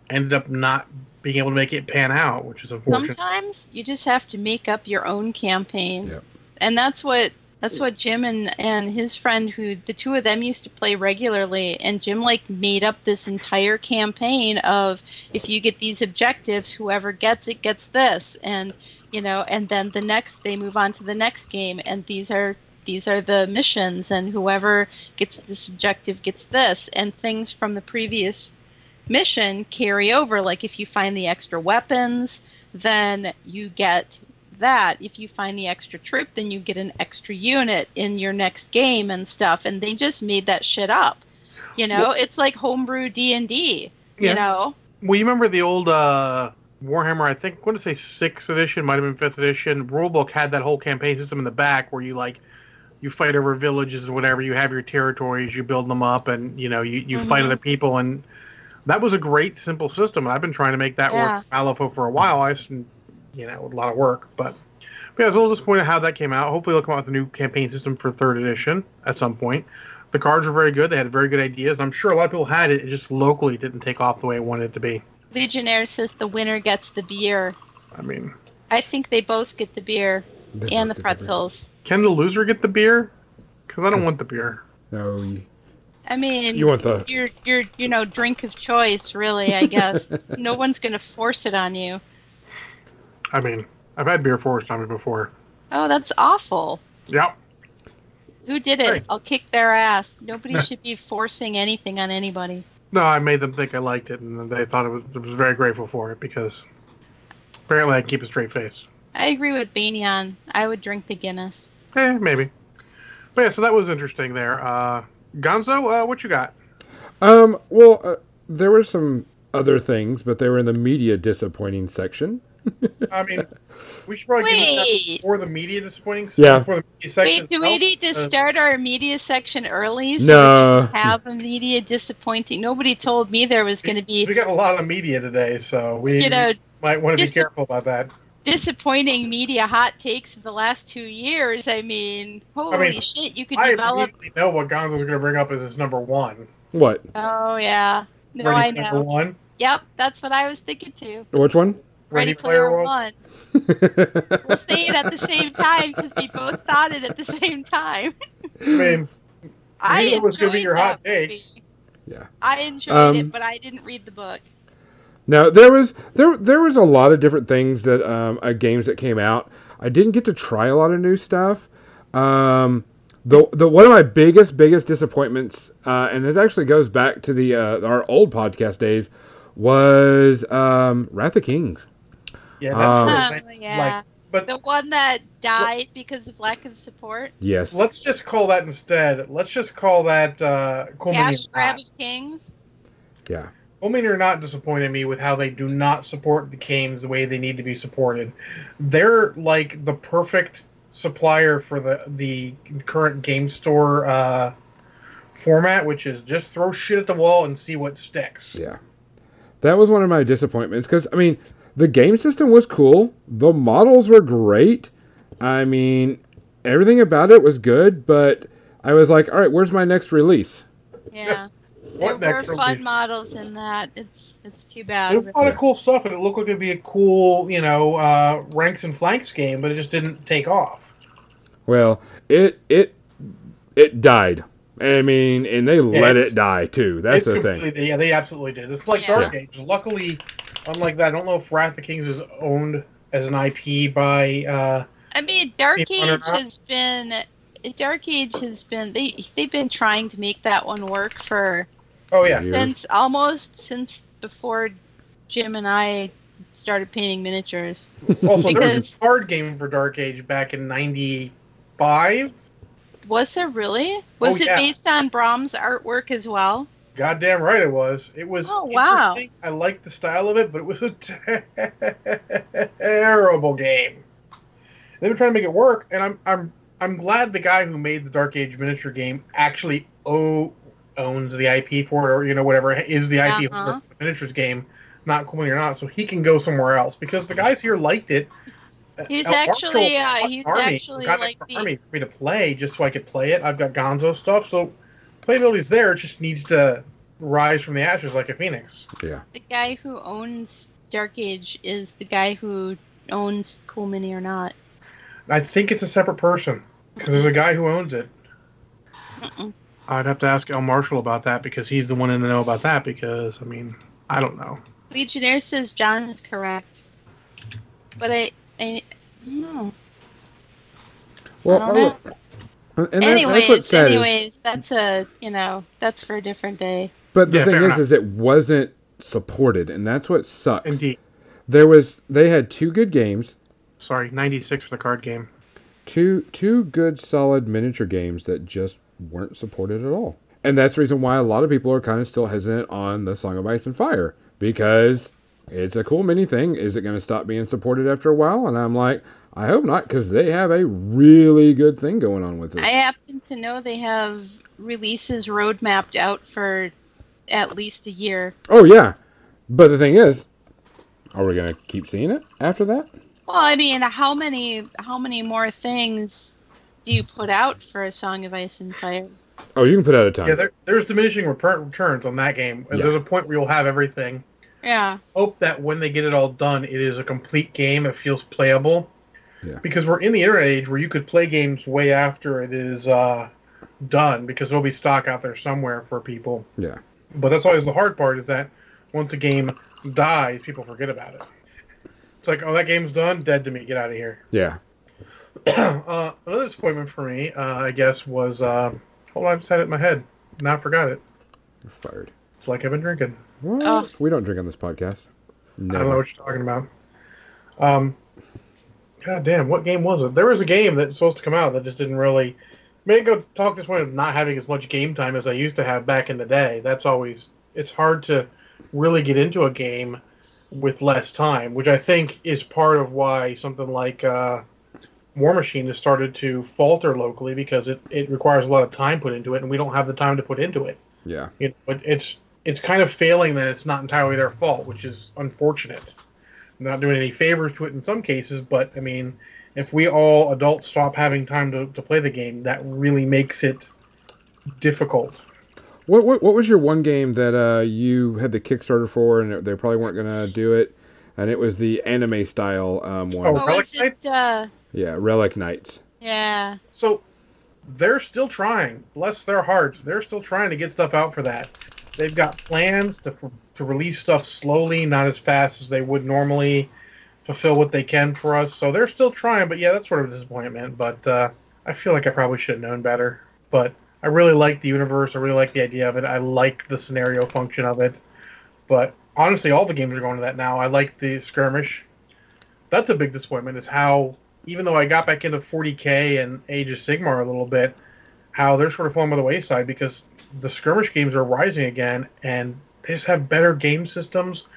Speaker 3: ended up not being able to make it pan out, which is unfortunate.
Speaker 2: Sometimes you just have to make up your own campaign.
Speaker 1: Yep.
Speaker 2: And that's what that's what Jim and, and his friend who the two of them used to play regularly and Jim like made up this entire campaign of if you get these objectives, whoever gets it gets this and you know, and then the next they move on to the next game and these are these are the missions and whoever gets this objective gets this and things from the previous mission carry over. Like if you find the extra weapons, then you get that. If you find the extra troop, then you get an extra unit in your next game and stuff. And they just made that shit up. You know,
Speaker 3: Well-
Speaker 2: it's like homebrew D and D.
Speaker 3: Yeah.
Speaker 2: You know,
Speaker 3: Well, you remember the old uh, Warhammer? I think I want to say sixth edition, might have been fifth edition. Rulebook had that whole campaign system in the back where you like you fight over villages or whatever. You have your territories, you build them up, and you know you, you fight
Speaker 2: Mhm.
Speaker 3: other people. And that was a great simple system. I've been trying to make that
Speaker 2: Yeah.
Speaker 3: work for Malifaux for a while. I, just, you know, a lot of work, but. But yeah, I was a little disappointed how that came out. Hopefully, they'll come out with a new campaign system for third edition at some point. The cards were very good. They had very good ideas. I'm sure a lot of people had it. It just locally didn't take off the way it wanted it to be.
Speaker 2: Legionnaire says the winner gets the beer.
Speaker 3: I mean,
Speaker 2: I think they both get the beer
Speaker 1: They
Speaker 2: and the
Speaker 1: both the
Speaker 2: pretzels.
Speaker 3: Can the loser get the beer? Because I don't want the beer.
Speaker 1: No, you,
Speaker 2: I mean,
Speaker 1: you want the.
Speaker 2: your your you know drink of choice, really. I guess no one's gonna force it on you.
Speaker 3: I mean, I've had beer forced on me before.
Speaker 2: Oh, that's awful.
Speaker 3: Yep.
Speaker 2: Who did it?
Speaker 3: Right.
Speaker 2: I'll kick their ass. Nobody should be forcing anything on anybody.
Speaker 3: No, I made them think I liked it, and they thought it was. I was very grateful for it because apparently I keep a straight face.
Speaker 2: I agree with Banyan. I would drink the Guinness.
Speaker 3: Eh, maybe. But yeah, so that was interesting there. Uh, Gonzo, uh, what you got?
Speaker 1: Um. Well, uh, there were some other things, but they were in the media disappointing section.
Speaker 3: I mean, we should probably get into that
Speaker 2: Wait.
Speaker 3: before the media disappointing. section.
Speaker 1: Yeah.
Speaker 3: Before the media section
Speaker 2: Wait, do we need to
Speaker 3: Uh,
Speaker 2: start our media section early? So
Speaker 1: No.
Speaker 2: we can have a media disappointing. Nobody told me there was going to be.
Speaker 3: We got a lot of media today, so we
Speaker 2: you know,
Speaker 3: might want to be careful about that.
Speaker 2: Disappointing media hot takes of the last two years. I mean, holy
Speaker 3: mean,
Speaker 2: shit, you could
Speaker 3: I
Speaker 2: develop.
Speaker 3: immediately know what Gonzo's going to bring up as his number one.
Speaker 1: What?
Speaker 2: Oh yeah, no,
Speaker 3: Ready
Speaker 2: I
Speaker 3: number one.
Speaker 2: Yep, that's what I was thinking too.
Speaker 1: Which one?
Speaker 2: Ready, Player, One. We'll say it at the same time because we both thought it at the same time.
Speaker 3: I mean,
Speaker 2: I
Speaker 3: knew it was gonna be your hot
Speaker 2: that
Speaker 3: take.
Speaker 1: Yeah.
Speaker 2: I enjoyed
Speaker 1: Um,
Speaker 2: it, but I didn't read the book.
Speaker 1: Now there was there there was a lot of different things that um, uh, games that came out. I didn't get to try a lot of new stuff. Um, the the one of my biggest biggest disappointments, uh, and it actually goes back to the uh, our old podcast days, was um, Wrath of Kings.
Speaker 3: yeah,
Speaker 1: Um,
Speaker 3: that's
Speaker 2: Oh,
Speaker 3: like,
Speaker 2: yeah.
Speaker 3: but
Speaker 2: The one that died because of lack of support.
Speaker 1: Yes.
Speaker 3: let's just call that instead. Let's just call that uh, Cool
Speaker 2: Cash grab of kings.
Speaker 1: yeah.
Speaker 3: Cool are Not disappointed me with how they do not support the games the way they need to be supported. They're like the perfect supplier for the the current game store uh, format, which is just throw shit at the wall and see what sticks.
Speaker 1: Yeah. That was one of my disappointments because, I mean, the game system was cool. The models were great. I mean, everything about it was good, but I was like, all right, where's my next release?
Speaker 2: Yeah.
Speaker 3: What
Speaker 2: there
Speaker 3: next
Speaker 2: were fun
Speaker 3: release?
Speaker 2: models in that. It's it's too bad.
Speaker 3: There's
Speaker 2: bad.
Speaker 3: a lot of cool stuff, and it looked like it'd be a cool, you know, uh, ranks and flanks game, but it just didn't take off.
Speaker 1: Well, it it it died. I mean, and they let it die too. That's the thing.
Speaker 3: Yeah, they absolutely did. It's like
Speaker 2: Yeah.
Speaker 3: Dark Age. Luckily, unlike that, I don't know if Wrath of the Kings is owned as an IP by. Uh,
Speaker 2: I mean, Dark
Speaker 3: Keep on or
Speaker 2: Age has been Dark Age has been they they've been trying to make that one work for
Speaker 3: oh yeah,
Speaker 2: since almost since before Jim and I started painting miniatures.
Speaker 3: also there was a card game for Dark Age back in '95.
Speaker 2: Was there really? Was
Speaker 3: Oh,
Speaker 2: it
Speaker 3: yeah.
Speaker 2: based on Brom's artwork as well?
Speaker 3: Goddamn right it was. It was.
Speaker 2: Oh, wow.
Speaker 3: I liked the style of it, but it was a terrible game. They've been trying to make it work, and I'm I'm I'm glad the guy who made the Dark Age miniature game actually o- owns the IP for it, or you know whatever is the IP
Speaker 2: Uh-huh.
Speaker 3: holder for the miniatures game, not Cool Mini or not, so he can go somewhere else because the guys here liked it.
Speaker 2: He's
Speaker 3: Uh, Marshall
Speaker 2: actually, uh, he's
Speaker 3: Army,
Speaker 2: actually
Speaker 3: got it
Speaker 2: like
Speaker 3: for
Speaker 2: the-
Speaker 3: Army for me to play just so I could play it. I've got Gonzo stuff, so playability's there. It just needs to rise from the ashes like a phoenix.
Speaker 1: Yeah.
Speaker 2: The guy who owns Dark Age is the guy who owns Cool Mini or not.
Speaker 3: I think it's a separate person because there's a guy who owns it.
Speaker 2: Mm-mm.
Speaker 3: I'd have to ask El Marshall about that because he's the one in the know about that. Because I mean, I don't know.
Speaker 2: Legionnaire says John is correct, but I, I, I don't know.
Speaker 1: Well,
Speaker 2: I don't
Speaker 1: oh, and that,
Speaker 2: anyways,
Speaker 1: that's what's sad is,
Speaker 2: anyways, that's a you know that's for a different day.
Speaker 1: but the
Speaker 3: Yeah,
Speaker 1: thing is,
Speaker 3: enough.
Speaker 1: is it wasn't supported, and that's what sucks.
Speaker 3: Indeed.
Speaker 1: There was they had two good games,
Speaker 3: Sorry, 96 for the card game.
Speaker 1: two two good solid miniature games that just weren't supported at all. And that's the reason why a lot of people are kind of still hesitant on the Song of Ice and Fire because it's a cool mini thing. Is it going to stop being supported after a while? And I'm like, I hope not because they have a really good thing going on with this.
Speaker 2: I happen to know they have releases road mapped out for at least a year.
Speaker 1: Oh yeah, but the thing is, are we gonna keep seeing it after that?
Speaker 2: Well, I mean, how many how many more things do you put out for a Song of Ice and Fire?
Speaker 1: Oh, you can put out a ton.
Speaker 3: Yeah, there, there's diminishing returns on that game.
Speaker 1: Yeah.
Speaker 3: There's a point where you'll have everything.
Speaker 2: Yeah.
Speaker 3: Hope that when they get it all done, it is a complete game. It feels playable.
Speaker 1: Yeah.
Speaker 3: Because we're in the internet age where you could play games way after it is uh, done because there'll be stock out there somewhere for people.
Speaker 1: yeah.
Speaker 3: But that's always the hard part is that once a game dies, people forget about it. It's like, oh, that game's done, dead to me. Get out of here.
Speaker 1: Yeah.
Speaker 3: uh, another disappointment for me, uh, I guess, was uh, hold on, I just had it in my head. Now I forgot it.
Speaker 1: You're fired.
Speaker 3: It's like I've been drinking.
Speaker 1: What?
Speaker 2: Oh.
Speaker 1: We don't drink on this podcast. No.
Speaker 3: I don't know what you're talking about. Um, God damn, what game was it? There was a game that's supposed to come out that just didn't really. I mean, go talk this way of not having as much game time as I used to have back in the day. That's always it's hard to really get into a game with less time, which I think is part of why something like uh, Warmachine has started to falter locally because it, it requires a lot of time put into it, and we don't have the time to put into it.
Speaker 1: Yeah.
Speaker 3: You know, it, it's it's kind of failing that it's not entirely their fault, which is unfortunate. I'm not doing any favors to it in some cases, but I mean, if we all adults stop having time to, to play the game, that really makes it difficult.
Speaker 1: What, what what was your one game that uh, you had the Kickstarter for, and they probably weren't gonna do it, and it was the anime style um, one.
Speaker 3: Oh.
Speaker 2: What
Speaker 3: Relic Knights?
Speaker 2: Uh,
Speaker 1: Yeah, Relic Knights.
Speaker 2: yeah.
Speaker 3: So they're still trying. Bless their hearts, they're still trying to get stuff out for that. They've got plans to to release stuff slowly, not as fast as they would normally, fulfill what they can for us. So they're still trying. But yeah, that's sort of a disappointment. But uh, I feel like I probably should have known better. But I really like the universe. I really like the idea of it. I like the scenario function of it. But honestly, all the games are going to that now. I like the skirmish. That's a big disappointment. Is how even though I got back into 40k and Age of Sigmar a little bit, how they're sort of falling by the wayside because the skirmish games are rising again, and they just have better game systems,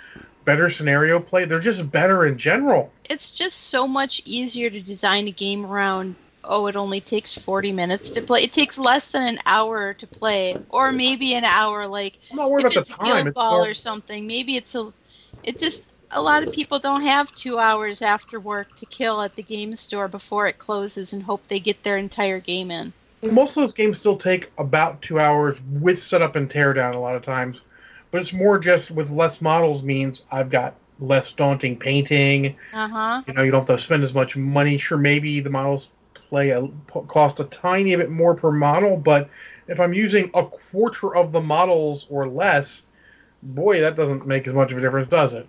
Speaker 3: better scenario play. They're just better in general.
Speaker 2: It's just so much easier to design a game around. Oh, it only takes 40 minutes to play. It takes less than an hour to play, or maybe an hour. Like
Speaker 3: I'm not worried
Speaker 2: if
Speaker 3: about
Speaker 2: it's
Speaker 3: the time.
Speaker 2: Guild Ball
Speaker 3: more-
Speaker 2: or something. Maybe it's a. It just a lot of people don't have two hours after work to kill at the game store before it closes and hope they get their entire game in.
Speaker 3: most of those games still take about two hours with setup and teardown a lot of times, but it's more just with less models means I've got less daunting painting.
Speaker 2: Uh huh.
Speaker 3: You know, you don't have to spend as much money. Sure, maybe the models play a cost a tiny bit more per model, but if I'm using a quarter of the models or less, boy, that doesn't make as much of a difference, does it?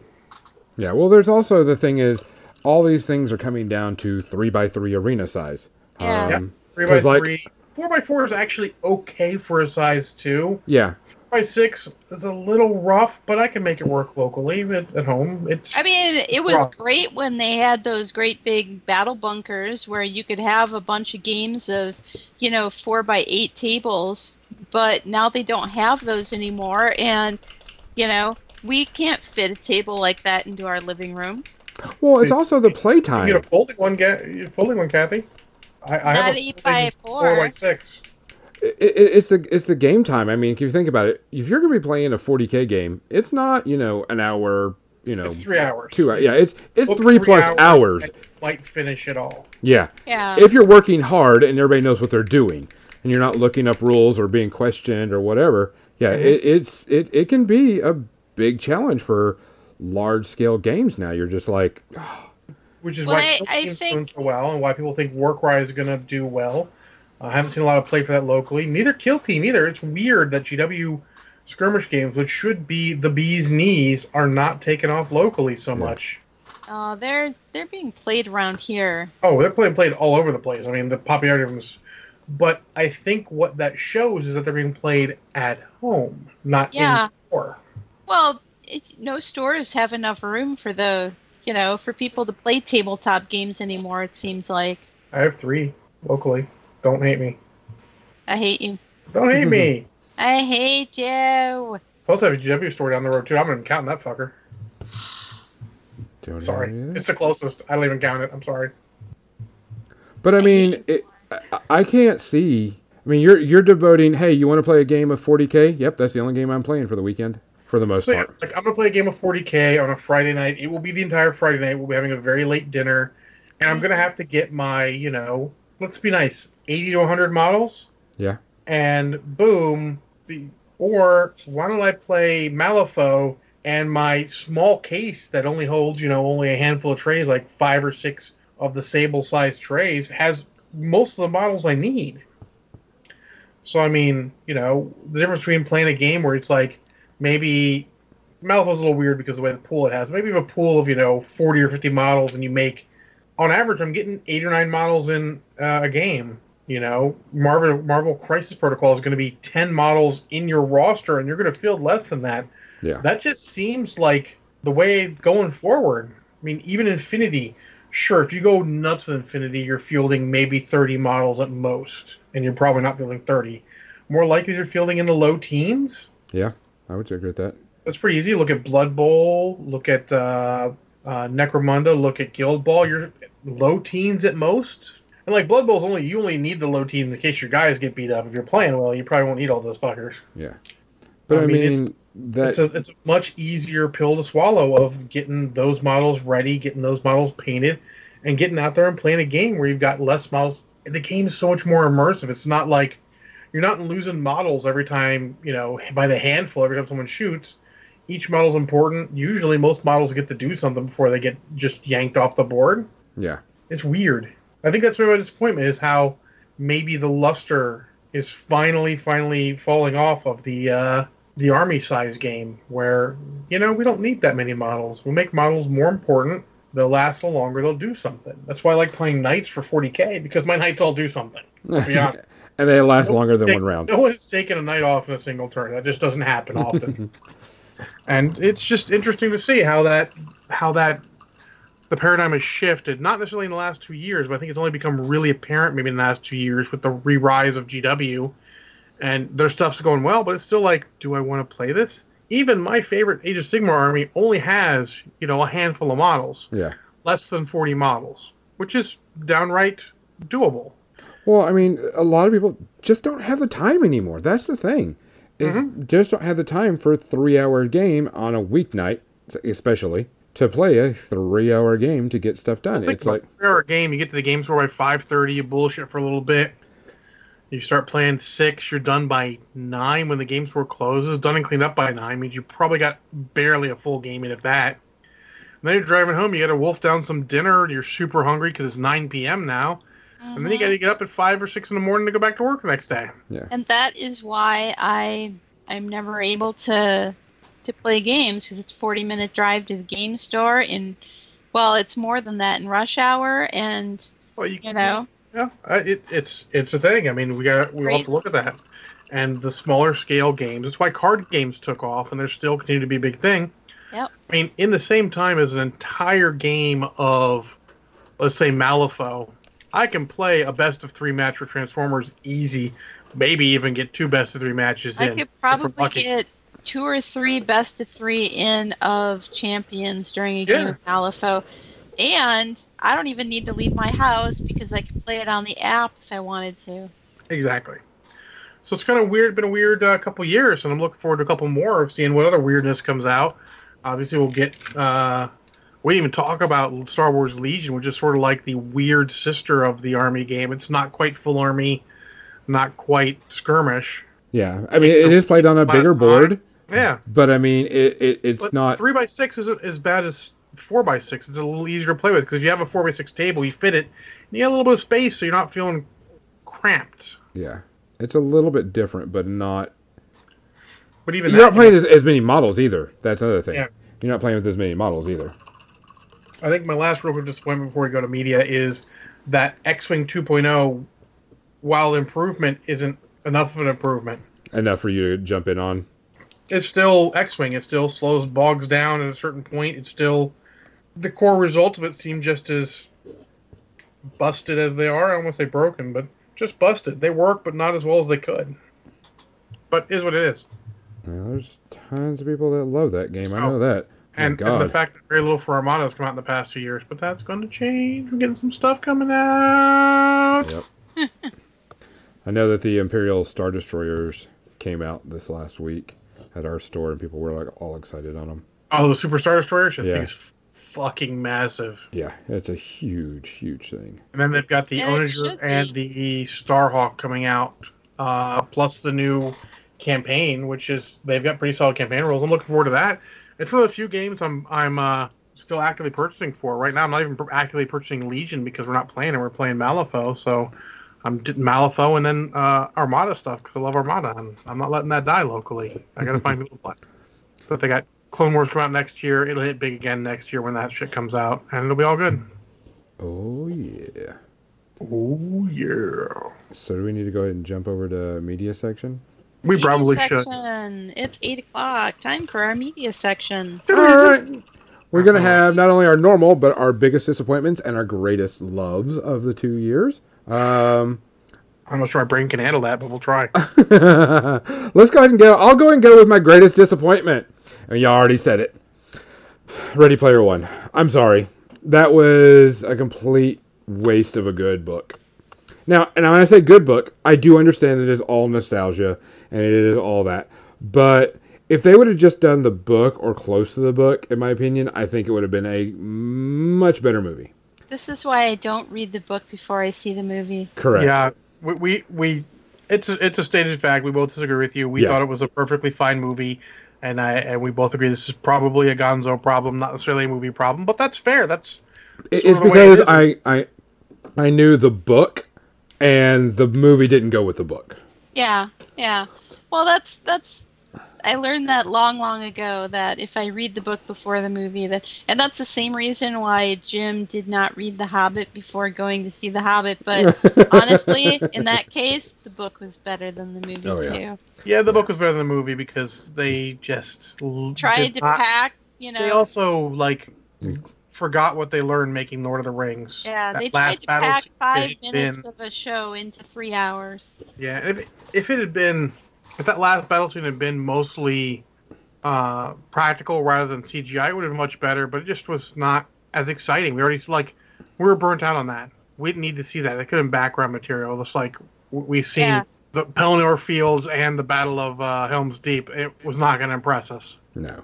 Speaker 1: Yeah. Well, there's also the thing is all these things are coming down to three by three arena size.
Speaker 2: Yeah.
Speaker 3: Yep.
Speaker 1: Um,
Speaker 3: Three by
Speaker 1: 'Cause, like-
Speaker 3: three, four by four is actually okay for a size two.
Speaker 1: yeah.
Speaker 3: four by six is a little rough, but I can make it work locally at, at home. It's
Speaker 2: I mean, it was
Speaker 3: rough.
Speaker 2: great when they had those great big battle bunkers where you could have a bunch of games of, you know, four by eight tables. But now they don't have those anymore, and you know, we can't fit a table like that into our living room.
Speaker 1: Well, it's also the
Speaker 3: you
Speaker 1: playtime.
Speaker 3: get a folding one, Ga- folding one, Kathy. I, I
Speaker 2: Not
Speaker 3: have a
Speaker 2: eight by
Speaker 3: folding
Speaker 2: four.
Speaker 3: by six.
Speaker 1: It, it, it's the it's the game time. I mean, if you think about it, if you're going to be playing a 40k game, it's not you know an hour, you know,
Speaker 3: It's three hours.
Speaker 1: two. hours. Yeah, it's it's
Speaker 3: Book
Speaker 1: three plus hours.
Speaker 3: and you Might finish it all.
Speaker 1: Yeah.
Speaker 2: Yeah.
Speaker 1: If you're working hard and everybody knows what they're doing, and you're not looking up rules or being questioned or whatever, yeah,
Speaker 3: Mm-hmm.
Speaker 1: it, it's it it can be a big challenge for large scale games. Now you're just like,
Speaker 3: which is
Speaker 2: Well,
Speaker 3: why
Speaker 2: I-
Speaker 3: Kill
Speaker 2: I
Speaker 3: Team's
Speaker 2: think-
Speaker 3: so well, and why people think Warcry is going to do well. I haven't seen a lot of play for that locally. Neither Kill Team either. It's weird that GW skirmish games, which should be the bee's knees, are not taken off locally so much.
Speaker 2: Oh, they're they're being played around here.
Speaker 3: Oh, they're playing played all over the place. I mean, the popularity of them is. But I think what that shows is that they're being played at home, not
Speaker 2: Yeah.
Speaker 3: in store.
Speaker 2: Well, it, no stores have enough room for the you know for people to play tabletop games anymore. It seems like
Speaker 3: I have three locally. Don't hate me.
Speaker 2: I hate you.
Speaker 3: Don't hate me.
Speaker 2: I hate you.
Speaker 3: Plus, I have a GW store down the road too. I'm not even counting that fucker.
Speaker 1: don't
Speaker 3: Sorry,
Speaker 1: know
Speaker 3: it's the closest. I don't even count it. I'm sorry.
Speaker 1: But I
Speaker 2: I
Speaker 1: mean, it, I, I can't see. I mean, you're you're devoting. Hey, you want to play a game of 40k? Yep, that's the only game I'm playing for the weekend for the most
Speaker 3: So yeah,
Speaker 1: part.
Speaker 3: like I'm gonna play a game of 40k on a Friday night. It will be the entire Friday night. We'll be having a very late dinner, and I'm mm-hmm. gonna have to get my, you know, let's be nice, 80 to 100 models,
Speaker 1: Yeah.
Speaker 3: and boom, the or why don't I play Malifaux and my small case that only holds, you know, only a handful of trays, like five or six of the sable-sized trays, has most of the models I need. So I mean, you know, the difference between playing a game where it's like maybe Malifaux's a little weird because of the way the pool it has. Maybe you have a pool of you know forty or fifty models, and you make on average, I'm getting eight or nine models in uh, a game. You know, Marvel Marvel Crisis Protocol is going to be ten models in your roster, and you're going to field less than that.
Speaker 1: Yeah.
Speaker 3: That just seems like the way going forward. I mean, even Infinity, sure, if you go nuts with Infinity, you're fielding maybe 30 models at most, and you're probably not fielding 30. More likely you're fielding in the low teens.
Speaker 1: Yeah, I would agree with that.
Speaker 3: That's pretty easy. Look at Blood Bowl, look at uh, uh, Necromunda, look at Guild Ball. You're low teens at most. And like Blood Bowl's only you only need the low teens in case your guys get beat up. If you're playing well, you probably won't need all those fuckers.
Speaker 1: Yeah. But I,
Speaker 3: I
Speaker 1: mean,
Speaker 3: mean, it's-
Speaker 1: that
Speaker 3: it's a it's a much easier pill to swallow of getting those models ready, getting those models painted, and getting out there and playing a game where you've got less models. The game is so much more immersive. It's not like you're not losing models every time you know by the handful every time someone shoots. Each model's important. Usually, most models get to do something before they get just yanked off the board.
Speaker 1: yeah.
Speaker 3: It's weird. I think that's my disappointment is how maybe the luster is finally, finally falling off of the uh, the army size game, where you know we don't need that many models. We'll make models more important. They'll last a longer. They'll do something. That's why I like playing knights for 40k because my knights all do something. Yeah.
Speaker 1: and they last
Speaker 3: No
Speaker 1: longer than one round.
Speaker 3: No one has taken a knight off in a single turn. That just doesn't happen often. and it's just interesting to see how that how that the paradigm has shifted. Not necessarily in the last two years, but I think it's only become really apparent maybe in the last two years with the re-rise of GW. And their stuff's going well, but it's still like, do I want to play this? Even my favorite Age of Sigmar army only has, you know, a handful of models,
Speaker 1: Yeah.
Speaker 3: less than 40 models, which is downright doable.
Speaker 1: Well, I mean, a lot of people just don't have the time anymore. That's the thing. Is
Speaker 3: Mm-hmm.
Speaker 1: just don't have the time for a three-hour game on a weeknight, especially to play a three-hour game to get stuff done. It's like,
Speaker 3: a three-hour game. You get to the game store by five thirty. You bullshit for a little bit. You start playing six. You're done by nine when the game store closes. Done and cleaned up by nine means you probably got barely a full game in at that. And then you're driving home. You got to wolf down some dinner. You're super hungry because it's nine p.m. now, and then you got to uh-huh. get up at five or six in the morning to go back to work the next day. Yeah.
Speaker 2: and that is why I I'm never able to to play games because it's 40 minute drive to the game store and well it's more than that in rush hour and
Speaker 3: Well, you,
Speaker 2: you know
Speaker 3: Yeah, it, it's it's a thing. I mean, we got we all have to look at that, and the smaller scale games. That's why card games took off, and they're still continue to be a big thing.
Speaker 2: Yep.
Speaker 3: I mean, in the same time as an entire game of, let's say Malifaux, I can play a best of three match for Transformers easy. Maybe even get two best of three matches
Speaker 2: I
Speaker 3: in. I could
Speaker 2: probably get two or three best of three in of champions during a game
Speaker 3: Yeah.
Speaker 2: of Malifaux. And I don't even need to leave my house because I can play it on the app if I wanted to.
Speaker 3: Exactly. So it's kind of weird. Been a weird uh, couple years, and I'm looking forward to a couple more of seeing what other weirdness comes out. Obviously, we'll get. Uh, we didn't even talk about Star Wars Legion, which is sort of like the weird sister of the Army game. It's not quite full Army, not quite skirmish.
Speaker 1: yeah. I mean, it is played on a bigger board,
Speaker 3: Yeah,
Speaker 1: but I mean, it, it it's
Speaker 3: but
Speaker 1: not.
Speaker 3: three by six isn't as bad as four by six. It's a little easier to play with because if you have a four by six table, you fit it, and you have a little bit of space, so you're not feeling cramped.
Speaker 1: Yeah. It's a little bit different, but not.
Speaker 3: But even
Speaker 1: You're
Speaker 3: that,
Speaker 1: not playing as, as many models either. That's another thing.
Speaker 3: Yeah.
Speaker 1: You're not playing with as many models either.
Speaker 3: I think my last real quick disappointment before we go to media is that X-Wing 2.0, while improvement isn't enough of an improvement,
Speaker 1: Enough for you to jump in on.
Speaker 3: it's still X-Wing. It still slows, bogs down at a certain point. It's still the core result of it seem just as busted as they are. I don't want to say broken, but just busted. They work, but not as well as they could. But is what it is.
Speaker 1: There's tons of people that love that game. I know that.
Speaker 3: And, and the fact that very little for Armada has come out in the past few years, but that's going to change. We're getting some stuff coming out.
Speaker 1: Yep. I know that the Imperial Star Destroyers came out this last week at our store, and people were like all excited on them.
Speaker 3: Oh, the Super Star Destroyers! I
Speaker 1: Yeah.
Speaker 3: think it's fucking massive.
Speaker 1: Yeah, it's a huge, huge thing.
Speaker 3: And then they've got the
Speaker 2: And it
Speaker 3: Onager and the Starhawk coming out, uh, plus the new campaign, which is they've got pretty solid campaign rules. I'm looking forward to that. It's one of the few games I'm I'm uh, still actively purchasing for right now. I'm not even actively purchasing Legion because we're not playing it. We're playing Malifaux, so I'm d- Malifaux and then uh, Armada stuff because I love Armada. and I'm not letting that die locally. I got to find people to play. But they got Clone Wars come out next year. It'll hit big again next year when that shit comes out, and it'll be all good.
Speaker 1: Oh yeah.
Speaker 3: Oh yeah.
Speaker 1: So do we need to go ahead and jump over to media section?
Speaker 3: We
Speaker 2: Media
Speaker 3: probably should.
Speaker 2: It's eight o'clock. Time for our media section.
Speaker 1: All right. We're gonna have not only our normal, but our biggest disappointments and our greatest loves of the two years. Um,
Speaker 3: I'm not sure my brain can handle that, but we'll try.
Speaker 1: let's go ahead and go. I'll go and go with my greatest disappointment. And you already said it. Ready Player One. I'm sorry. That was a complete waste of a good book. Now, and when I say good book, I do understand that it is all nostalgia and it is all that. But if they would have just done the book or close to the book, in my opinion, I think it would have been a much better movie.
Speaker 2: This is why I don't read the book before I see the movie.
Speaker 1: Correct.
Speaker 3: Yeah, we, we we it's a, it's a stated fact. We both disagree with you. We
Speaker 1: Yeah.
Speaker 3: thought it was a perfectly fine movie, and I and we both agree this is probably a Gonzo problem, not necessarily a movie problem. But that's fair. That's sort
Speaker 1: it's
Speaker 3: of the way it
Speaker 1: because. I, I I knew the book and the movie didn't go with the book.
Speaker 2: Yeah, yeah. Well, that's that's. I learned that long, long ago that if I read the book before the movie, that and that's the same reason why Jim did not read The Hobbit before going to see The Hobbit. But honestly, in that case, the book was better than the movie
Speaker 1: Oh, yeah.
Speaker 2: too.
Speaker 3: yeah. The book was better than the movie because they just
Speaker 2: Tried to
Speaker 3: not-
Speaker 2: pack, you know.
Speaker 3: They also like mm. Forgot what they learned making Lord of the Rings.
Speaker 2: yeah,
Speaker 3: That
Speaker 2: they tried
Speaker 3: last
Speaker 2: to
Speaker 3: battle
Speaker 2: pack five minutes
Speaker 3: been-
Speaker 2: of a show into three hours.
Speaker 3: Yeah, if if it had been if that last battle scene had been mostly uh, practical rather than CGI, it would have been much better. But it just was not as exciting. We already like we were burnt out on that. We didn't need to see that. It could have been background material. Just like we've seen
Speaker 2: Yeah.
Speaker 3: the Pelennor Fields and the Battle of uh, Helm's Deep. It was not going to impress us.
Speaker 1: No,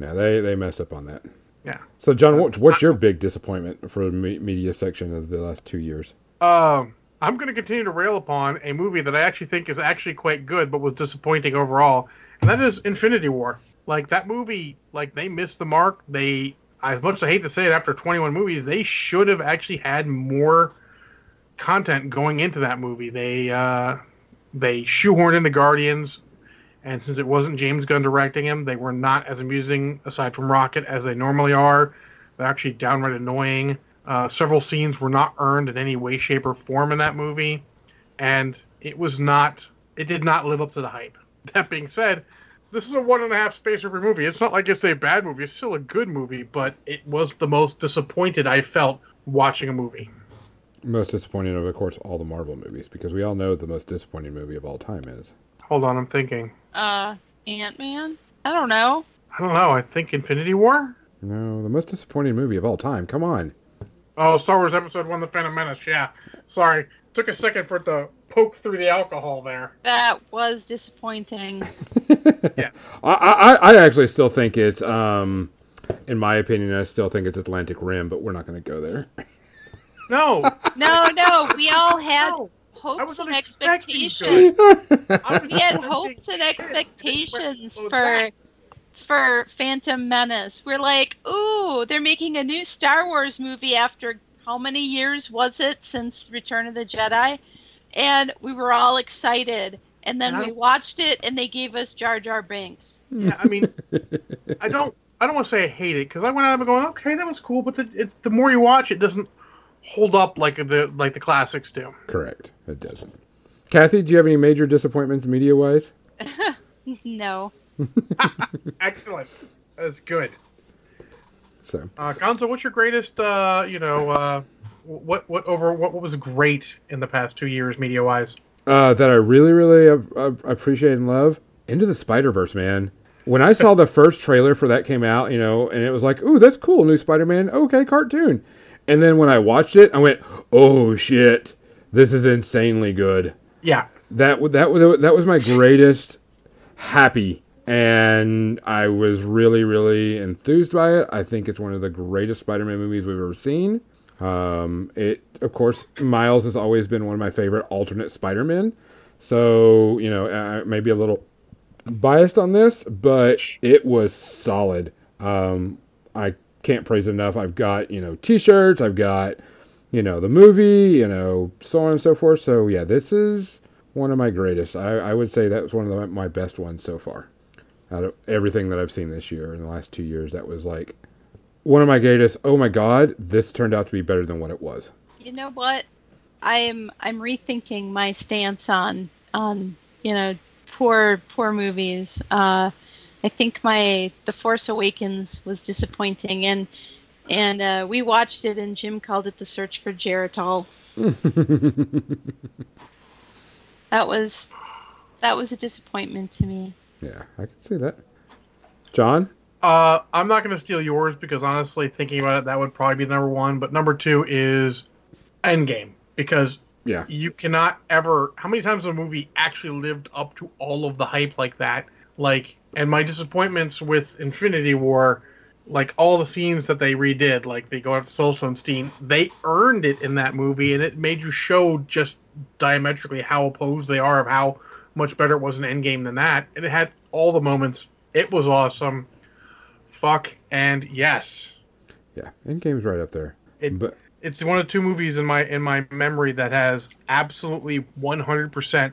Speaker 1: no, they they messed up on that.
Speaker 3: Yeah.
Speaker 1: So, John, what, what's your big disappointment for the media section of the last two years?
Speaker 3: Um, I'm going to continue to rail upon a movie that I actually think is actually quite good, but was disappointing overall, and that is Infinity War. Like that movie, like they missed the mark. They, as much as I hate to say it, after 21 movies, they should have actually had more content going into that movie. They, uh, they shoehorned in the Guardians, and since it wasn't James Gunn directing him, they were not as amusing aside from Rocket as they normally are. They're actually downright annoying. Uh, several scenes were not earned in any way, shape, or form in that movie, and it was not. It did not live up to the hype. That being said, this is a one and a half space opera movie. It's not like it's a bad movie. It's still a good movie, but it was the most disappointed I felt watching a movie.
Speaker 1: Most disappointing of, of course, all the Marvel movies, because we all know the most disappointing movie of all time is.
Speaker 3: Hold on, I'm thinking.
Speaker 2: Uh, Ant Man. I don't know.
Speaker 3: I don't know. I think Infinity War.
Speaker 1: No, the most disappointing movie of all time. Come on.
Speaker 3: Oh, Star Wars Episode One: The Phantom Menace. Yeah, sorry. Took a second for it to poke through the alcohol there.
Speaker 2: That was disappointing.
Speaker 3: Yes.
Speaker 1: I, I, I actually still think it's, um, in my opinion, I still think it's Atlantic Rim, but we're not going to go there.
Speaker 3: No.
Speaker 2: No, no, we all had
Speaker 3: no.
Speaker 2: Hopes and expectations.
Speaker 3: to. I was
Speaker 2: We had hopes and expectations for
Speaker 3: that-
Speaker 2: for Phantom Menace. We're like, ooh, they're making a new Star Wars movie after how many years was it since Return of the Jedi? And we were all excited. And then
Speaker 3: And
Speaker 2: we watched it and they gave us Jar Jar Binks.
Speaker 3: Yeah, I mean, I don't. I don't want to say I hate it because I went out and going, okay, that was cool, but the, it's the more you watch, it doesn't hold up like the like the classics do.
Speaker 1: Correct. It doesn't. Kathy, do you have any major disappointments media wise?
Speaker 2: no.
Speaker 3: Excellent. That's good.
Speaker 1: So,
Speaker 3: Uh, Gonzo, what's your greatest? Uh, you know, uh, what what over what, what was great in the past two years, media wise?
Speaker 1: uh, that I really, really uh, uh, appreciate and love Into the Spider Verse, man. When I saw the first trailer for that came out, you know, and it was like, ooh, that's cool, new Spider Man. Okay, cartoon. And then when I watched it, I went, oh shit, this is insanely good.
Speaker 3: Yeah,
Speaker 1: that that that was my greatest happy and I was really really enthused by it. I think it's one of the greatest Spider-Man movies we've ever seen. Um, it of course Miles has always been one of my favorite alternate Spider-Men. So, you know, uh, maybe a little biased on this, but it was solid. Um, I can't praise enough. I've got, you know, t-shirts, I've got, you know, the movie, you know, so on and so forth. So yeah, this is one of my greatest. I, I would say that was one of the, my best ones so far. Out of everything that I've seen this year in the last two years, that was like one of my greatest. Oh my God, this turned out to be better than what it was.
Speaker 2: You know what? I'm I'm rethinking my stance on on you know poor poor movies. Uh, I think my The Force Awakens was disappointing, and and uh, we watched it, and Jim called it the search for Geritol. that was that was a disappointment to me.
Speaker 1: Yeah, I can see that. John,
Speaker 3: uh, I'm not going to steal yours because honestly, thinking about it, that would probably be number one. But number two is Endgame because
Speaker 1: yeah,
Speaker 3: you cannot ever. How many times a movie actually lived up to all of the hype like that? Like, and my disappointments with Infinity War, like all the scenes that they redid, like they go after Solstenstein, they earned it in that movie, and it made you show just diametrically how opposed they are of how much better it was in Endgame than that. And it had all the moments. It was awesome. Fuck and yes.
Speaker 1: Yeah, Endgame's right up there.
Speaker 3: It, but it's one of two movies in my in my memory that has absolutely 100%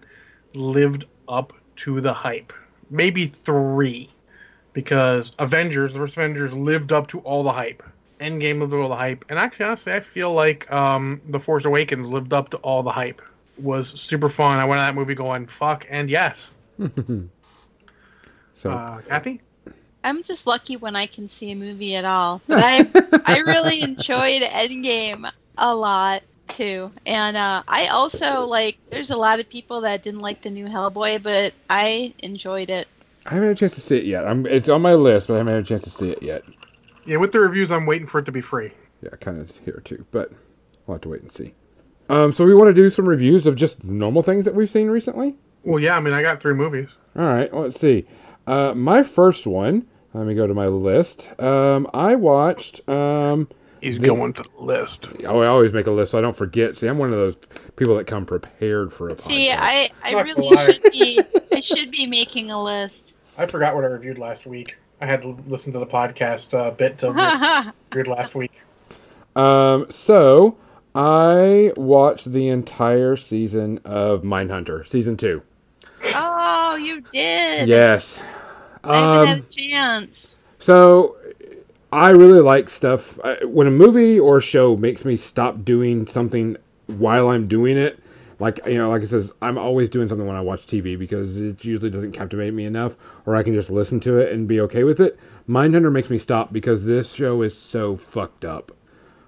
Speaker 3: lived up to the hype. Maybe 3 because Avengers, the first Avengers lived up to all the hype. Endgame lived up to all the hype. And actually honestly, I feel like um, The Force Awakens lived up to all the hype. Was super fun. I went to that movie going fuck and yes.
Speaker 1: so
Speaker 3: uh, Kathy?
Speaker 2: I'm just lucky when I can see a movie at all. But I I really enjoyed Endgame a lot too, and uh, I also like. There's a lot of people that didn't like the new Hellboy, but I enjoyed it.
Speaker 1: I haven't had a chance to see it yet. I'm, it's on my list, but I haven't had a chance to see it yet.
Speaker 3: Yeah, with the reviews, I'm waiting for it to be free.
Speaker 1: Yeah, kind of here too, but we'll have to wait and see. Um, so we want to do some reviews of just normal things that we've seen recently.
Speaker 3: Well, yeah, I mean, I got three movies.
Speaker 1: All right, well, let's see. Uh, my first one let me go to my list. Um, I watched. Um,
Speaker 3: He's the, going to the list.
Speaker 1: Oh, I always make a list so I don't forget. See, I'm one of those people that come prepared for a podcast.
Speaker 2: See, I, I really should be. I should be making a list.
Speaker 3: I forgot what I reviewed last week. I had to listen to the podcast uh, bit to reviewed last week.
Speaker 1: Um, so I watched the entire season of Mindhunter, season two.
Speaker 2: Oh, you did.
Speaker 1: Yes.
Speaker 2: I haven't had a um, chance.
Speaker 1: So, I really like stuff. When a movie or show makes me stop doing something while I'm doing it, like you know, like it says, I'm always doing something when I watch TV because it usually doesn't captivate me enough, or I can just listen to it and be okay with it. Mindhunter makes me stop because this show is so fucked up,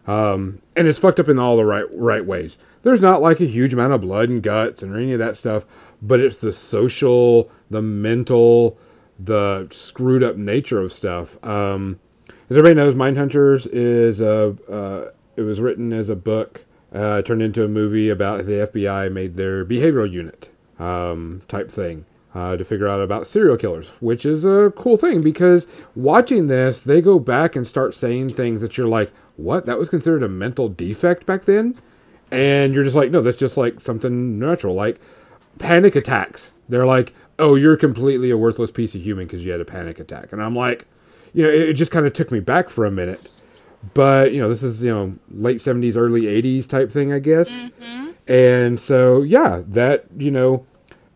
Speaker 1: um, and it's fucked up in all the right right ways. There's not like a huge amount of blood and guts and any of that stuff, but it's the social, the mental, the screwed up nature of stuff. Um, as everybody knows, Mindhunters is a uh, it was written as a book, uh, turned into a movie about the FBI made their behavioral unit um, type thing. Uh, to figure out about serial killers, which is a cool thing because watching this, they go back and start saying things that you're like, what? That was considered a mental defect back then? And you're just like, no, that's just like something natural. Like panic attacks. They're like, oh, you're completely a worthless piece of human because you had a panic attack. And I'm like, you know, it, it just kind of took me back for a minute. But, you know, this is, you know, late 70s, early 80s type thing, I guess. Mm-hmm. And so, yeah, that, you know,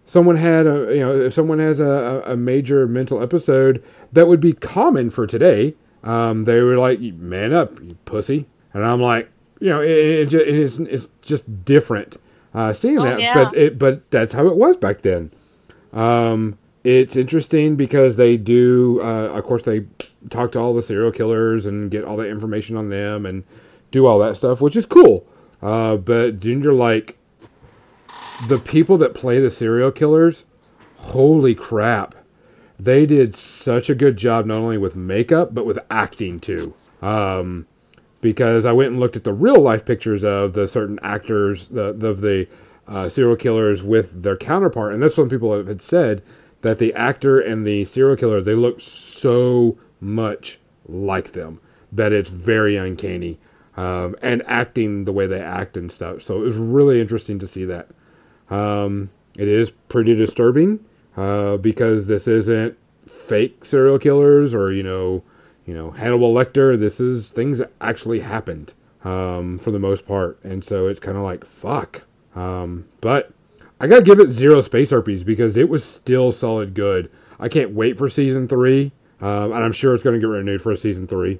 Speaker 1: someone had a, you know, if someone has a, a major mental episode that would be common for today, um, they were like, man up, you pussy. And I'm like, you know, it, it, it's, it's just different uh, seeing oh, that. Yeah. But, it, but that's how it was back then. Um, it's interesting because they do, uh, of course, they talk to all the serial killers and get all the information on them and do all that stuff, which is cool. Uh, but you're like, the people that play the serial killers, holy crap. They did such a good job, not only with makeup, but with acting too. Um, because I went and looked at the real life pictures of the certain actors, the, the, the uh, serial killers with their counterpart, and that's when people had said that the actor and the serial killer they look so much like them that it's very uncanny, um, and acting the way they act and stuff. So it was really interesting to see that. Um, it is pretty disturbing uh, because this isn't fake serial killers or you know, you know Hannibal Lecter. This is things that actually happened um, for the most part, and so it's kind of like fuck. Um, but I gotta give it zero space herpes because it was still solid good. I can't wait for season three, um, and I'm sure it's gonna get renewed for a season three.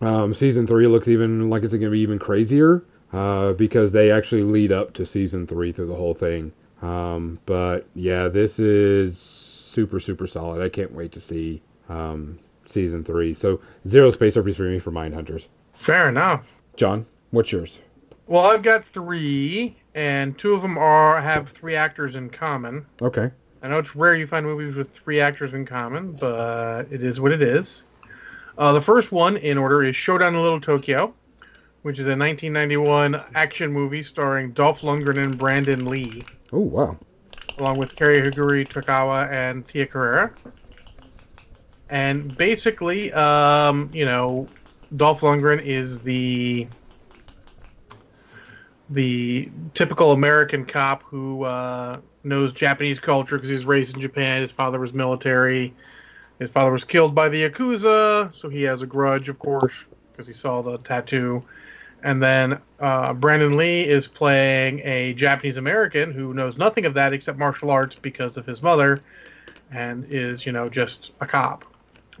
Speaker 1: Um, season three looks even like it's gonna be even crazier uh, because they actually lead up to season three through the whole thing. Um, but yeah, this is super super solid. I can't wait to see um, season three. So zero space herpes for me for Mind Hunters.
Speaker 3: Fair enough.
Speaker 1: John, what's yours?
Speaker 3: Well, I've got three, and two of them are have three actors in common.
Speaker 1: Okay.
Speaker 3: I know it's rare you find movies with three actors in common, but it is what it is. Uh, the first one in order is Showdown in Little Tokyo, which is a 1991 action movie starring Dolph Lundgren and Brandon Lee,
Speaker 1: Oh wow.
Speaker 3: along with Cary-Hiroyuki Tagawa and Tia Carrere. And basically, um, you know, Dolph Lundgren is the the typical American cop who uh, knows Japanese culture because he was raised in Japan. His father was military. His father was killed by the Yakuza, so he has a grudge, of course, because he saw the tattoo. And then uh, Brandon Lee is playing a Japanese American who knows nothing of that except martial arts because of his mother and is, you know, just a cop.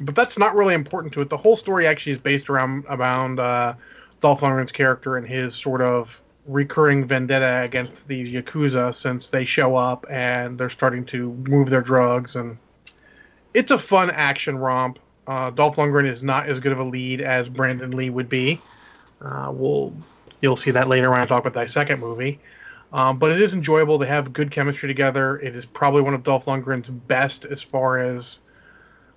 Speaker 3: But that's not really important to it. The whole story actually is based around around uh, Dolph Lundgren's character and his sort of recurring vendetta against the Yakuza since they show up and they're starting to move their drugs. And it's a fun action romp. Uh, Dolph Lundgren is not as good of a lead as Brandon Lee would be. Uh, we'll you'll see that later when I talk about that second movie. Um, but it is enjoyable. They have good chemistry together. It is probably one of Dolph Lundgren's best as far as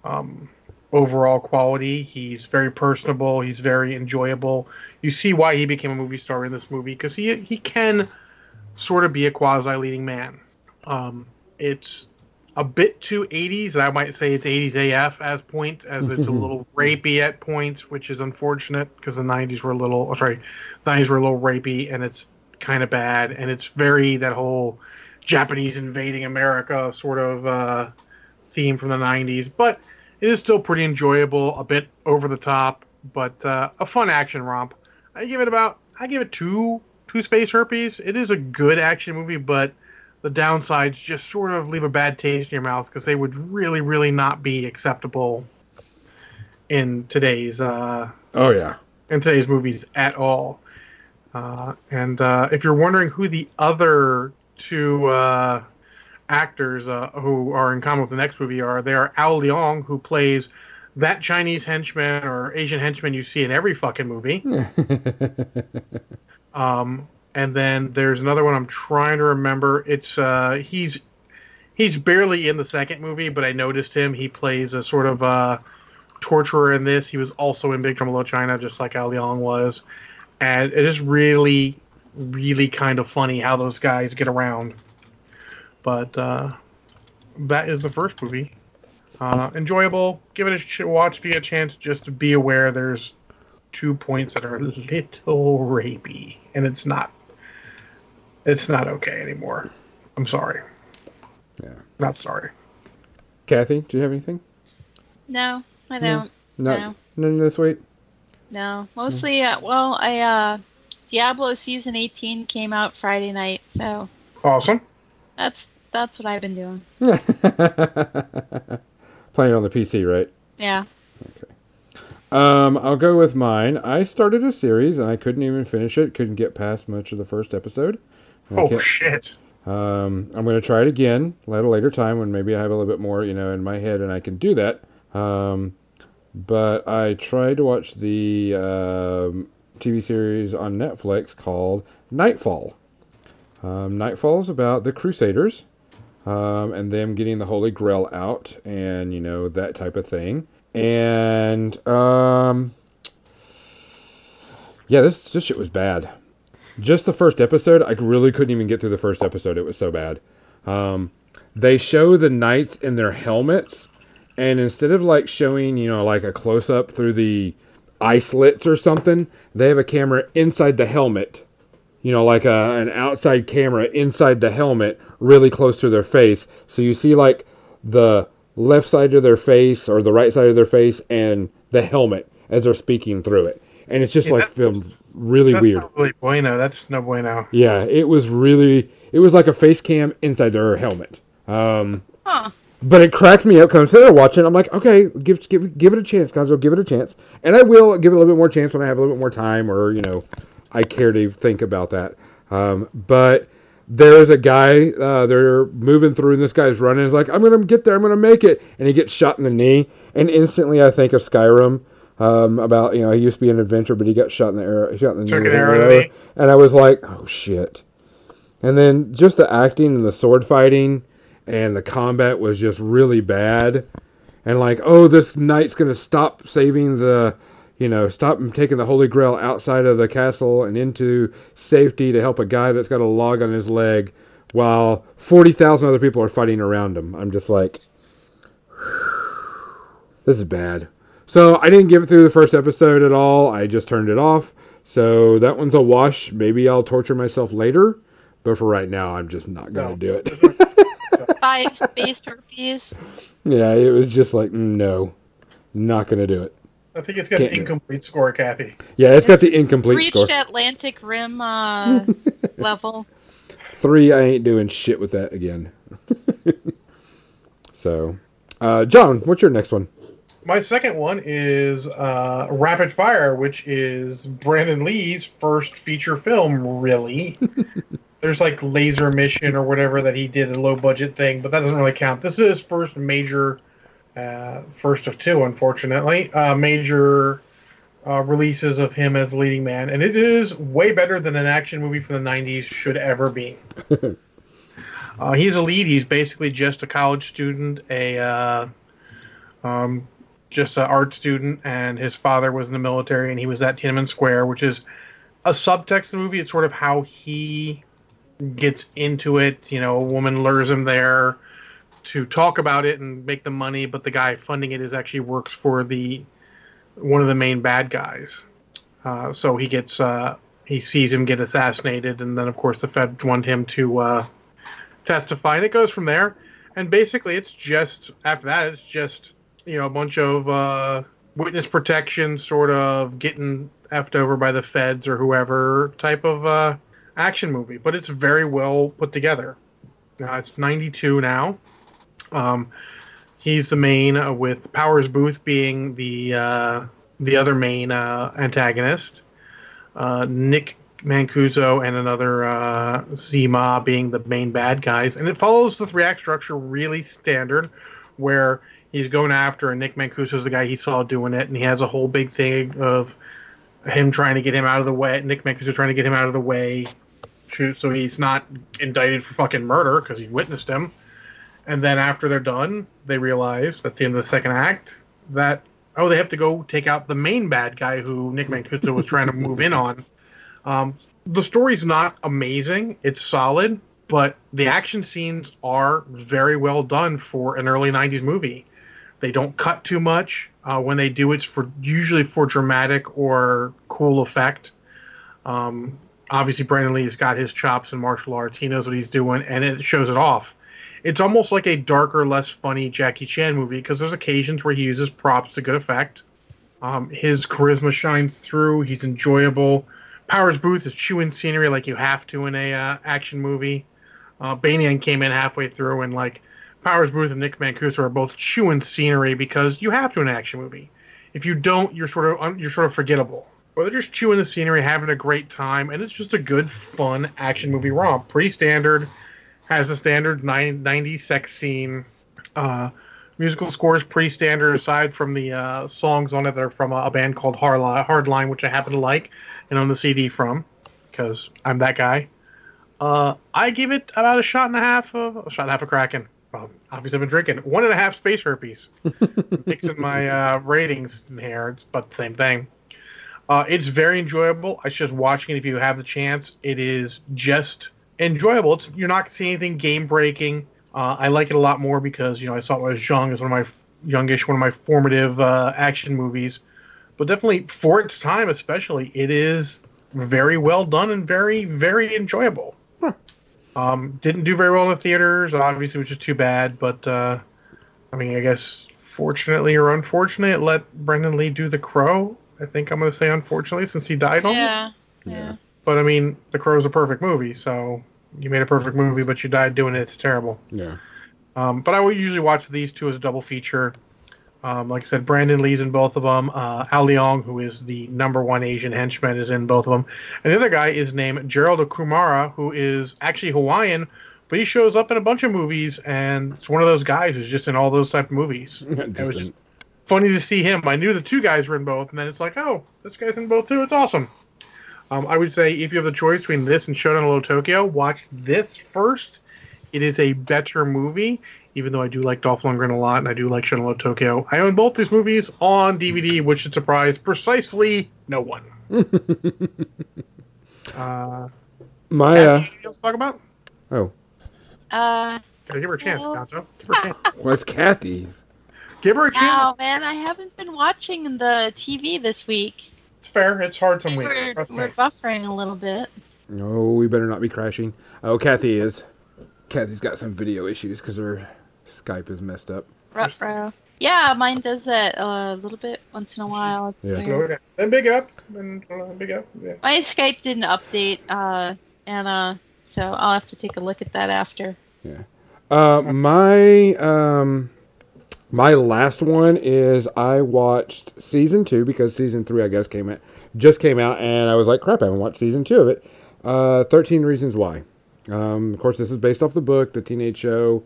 Speaker 3: um, overall quality. He's very personable. He's very enjoyable. You see why he became a movie star in this movie because he he can sort of be a quasi leading man. Um, it's a bit too 80s. and I might say it's 80s AF as point, as it's a little rapey at points, which is unfortunate because the 90s were a little, oh, sorry, 90s were a little rapey and it's kind of bad. And it's very that whole Japanese invading America sort of uh, theme from the 90s. But it is still pretty enjoyable, a bit over the top, but uh, a fun action romp. I give it about, I give it two, two space herpes. It is a good action movie, but the downsides just sort of leave a bad taste in your mouth because they would really, really not be acceptable in today's uh,
Speaker 1: Oh yeah.
Speaker 3: in today's movies at all. Uh, and uh, if you're wondering who the other two uh, actors uh, who are in common with the next movie are, they are Al Leong, who plays that Chinese henchman or Asian henchman you see in every fucking movie. um, and then there's another one I'm trying to remember. It's uh, he's he's barely in the second movie, but I noticed him. He plays a sort of uh, torturer in this. He was also in Big Trouble in Little China, just like Al Leong was. And it is really, really kind of funny how those guys get around. But uh, that is the first movie. Uh, enjoyable. Give it a ch- watch if you get a chance. Just be aware there's two points that are a little rapey, and it's not. It's not okay anymore. I'm sorry.
Speaker 1: Yeah.
Speaker 3: Not sorry.
Speaker 1: Kathy, do you have anything?
Speaker 2: No, I don't.
Speaker 1: No.
Speaker 2: No.
Speaker 1: None this week.
Speaker 2: No, mostly. Uh, well, I uh, Diablo season 18 came out Friday night, so
Speaker 3: Awesome.
Speaker 2: That's that's what I've been doing.
Speaker 1: Playing on the PC, right?
Speaker 2: Yeah. Okay.
Speaker 1: Um, I'll go with mine. I started a series and I couldn't even finish it. Couldn't get past much of the first episode. I
Speaker 3: Oh
Speaker 1: kept-
Speaker 3: shit.
Speaker 1: Um, I'm going to try it again at a later time when maybe I have a little bit more, you know, in my head and I can do that. Um, but I tried to watch the um, TV series on Netflix called Nightfall. Um, Nightfall is about the Crusaders um, and them getting the Holy Grail out and, you know, that type of thing. And um, yeah, this, this shit was bad. just the first episode, I really couldn't even get through the first episode. It was so bad. Um, they show the knights in their helmets, and instead of like showing, you know, like a close up through the eye slits or something, they have a camera inside the helmet. You know, like a, an outside camera inside the helmet, really close to their face. So you see like the left side of their face or the right side of their face and the helmet as they're speaking through it. And it's just
Speaker 3: Yeah,
Speaker 1: like filmed really
Speaker 3: That's
Speaker 1: weird.
Speaker 3: not really bueno. That's no bueno.
Speaker 1: Yeah, it was really it was like a face cam inside their helmet. Um,
Speaker 2: Huh.
Speaker 1: but it cracked me up because I'm sitting watching. I'm like, okay, give give give it a chance, Gonzo. Give it a chance, and I will give it a little bit more chance when I have a little bit more time, or you know, I care to think about that. Um, but there's a guy uh, they're moving through, and this guy's running. He's like, I'm gonna get there. I'm gonna make it, and he gets shot in the knee, and instantly I think of Skyrim. Um, about you know he used to be an adventurer, but he got shot in the arrow, shot in the knee
Speaker 3: Took
Speaker 1: with
Speaker 3: an arrow
Speaker 1: and I was like, oh shit. And then just the acting and the sword fighting and the combat was just really bad. And like, oh, this knight's gonna stop saving the, you know, stop him taking the Holy Grail outside of the castle and into safety to help a guy that's got a log on his leg, while forty thousand other people are fighting around him. I'm just like, this is bad. So I didn't give it through the first episode at all. I just turned it off. So that one's a wash. Maybe I'll torture myself later, but for right now, I'm just not gonna
Speaker 3: No.
Speaker 1: do it.
Speaker 2: Five space herpes.
Speaker 1: yeah, it was just like no, not gonna do it.
Speaker 3: I think it's got
Speaker 1: Can't
Speaker 3: an
Speaker 1: do it.
Speaker 3: incomplete score, Kathy.
Speaker 1: Yeah, it's got the incomplete
Speaker 2: Reached
Speaker 1: score.
Speaker 2: Atlantic Rim uh, level.
Speaker 1: Three, I ain't doing shit with that again. so, uh, John, what's your next one?
Speaker 3: My second one is uh, Rapid Fire, which is Brandon Lee's first feature film, really. There's like Laser Mission or whatever that he did, a low budget thing, but that doesn't really count. This is his first major, uh, first of two, unfortunately, uh, major uh, releases of him as leading man. And it is way better than an action movie from the 90s should ever be. uh, he's a lead. He's basically just a college student, a. Uh, um, just an art student, and his father was in the military, and he was at Tiananmen Square, which is a subtext in the movie. It's sort of how he gets into it. You know, a woman lures him there to talk about it and make the money, but the guy funding it is actually works for the one of the main bad guys. Uh, so he gets uh, he sees him get assassinated, and then of course the Fed want him to uh, testify, and it goes from there. And basically, it's just after that, it's just you know a bunch of uh, witness protection, sort of getting effed over by the feds or whoever type of uh, action movie. But it's very well put together. Uh, it's 92 now. Um, he's the main, uh, with Powers Boothe being the uh, the other main uh, antagonist. Uh, Nick Mancuso and another uh, Tzi Ma being the main bad guys, and it follows the three act structure really standard, where he's going after, and Nick Mancuso's the guy he saw doing it, and he has a whole big thing of him trying to get him out of the way. Nick Mancuso trying to get him out of the way, so he's not indicted for fucking murder because he witnessed him. And then after they're done, they realize at the end of the second act that oh, they have to go take out the main bad guy who Nick Mancuso was trying to move in on. Um, the story's not amazing; it's solid, but the action scenes are very well done for an early '90s movie. They don't cut too much. Uh, when they do, it's for usually for dramatic or cool effect. Um, obviously, Brandon Lee's got his chops in martial arts. He knows what he's doing, and it shows it off. It's almost like a darker, less funny Jackie Chan movie because there's occasions where he uses props to good effect. Um, his charisma shines through. He's enjoyable. Powers Boothe is chewing scenery like you have to in a uh, action movie. Uh, Banyan came in halfway through and like Powers Boothe and Nick Mancuso are both chewing scenery because you have to in an action movie. If you don't, you're sort of you're sort of forgettable. Or they're just chewing the scenery, having a great time, and it's just a good, fun action movie romp. Pretty standard. Has a standard 90 sex scene. Uh, musical score is pretty standard, aside from the uh, songs on it that are from a, a band called Hardline, Hardline, which I happen to like, and on the CD from, because I'm that guy. Uh, I give it about a shot and a half of a shot and a half of Kraken. Obviously, I've been drinking one and a half space herpes. Mixing my uh, ratings in here, it's about the same thing. Uh, it's very enjoyable. I just watching it if you have the chance. It is just enjoyable. It's you're not seeing anything game breaking. Uh, I like it a lot more because you know I saw it when I was young as one of my youngish, one of my formative uh, action movies. But definitely for its time, especially, it is very well done and very very enjoyable.
Speaker 1: Huh.
Speaker 3: Um, didn't do very well in the theaters, obviously, which is too bad. But uh, I mean, I guess fortunately or unfortunately, it let Brandon Lee do The Crow. I think I'm going to say unfortunately since he died on.
Speaker 2: Yeah.
Speaker 1: Yeah.
Speaker 2: Yeah.
Speaker 3: But I mean, The Crow is a perfect movie, so you made a perfect movie, but you died doing it. It's terrible.
Speaker 1: Yeah.
Speaker 3: Um, but I will usually watch these two as a double feature. Um, like I said, Brandon Lee's in both of them. Uh, Al Leong, who is the number one Asian henchman, is in both of them. And the other guy is named Gerald Okamura, who is actually Hawaiian, but he shows up in a bunch of movies, and it's one of those guys who's just in all those type of movies. it was just funny to see him. I knew the two guys were in both, and then it's like, oh, this guy's in both too. It's awesome. Um, I would say if you have the choice between this and Shodan Low Tokyo, watch this first. It is a better movie, even though I do like Dolph Lundgren a lot, and I do like Shodan Low Tokyo. I own both these movies on DVD, which should surprise precisely no one. uh,
Speaker 1: My uh,
Speaker 3: anything else to talk about?
Speaker 1: oh,
Speaker 2: Uh,
Speaker 3: Gotta give her a chance,
Speaker 2: No.
Speaker 3: Gonzo. Give her a chance.
Speaker 1: what's Kathy?
Speaker 3: Give her a chance.
Speaker 2: wow, man, I haven't been watching the TV this week.
Speaker 3: It's fair. It's hard some weeks.
Speaker 2: We're, we're buffering a little bit.
Speaker 1: Oh, we better not be crashing. Oh, Kathy is. Kathy's got some video issues because her Skype is messed up.
Speaker 2: Ruh-roh. Yeah, mine does that a little bit once in a while. It's
Speaker 1: Yeah.
Speaker 2: weird.
Speaker 3: Okay. Then big up. Then uh, big up. Yeah.
Speaker 2: My Skype didn't update, uh, and uh, so I'll have to take a look at that after. Yeah.
Speaker 1: Uh, my um, my last one is I watched season two because season three I guess came out just came out and I was like crap I haven't watched season two of it. Uh, Thirteen Reasons Why. Um, of course, this is based off the book, the teenage show.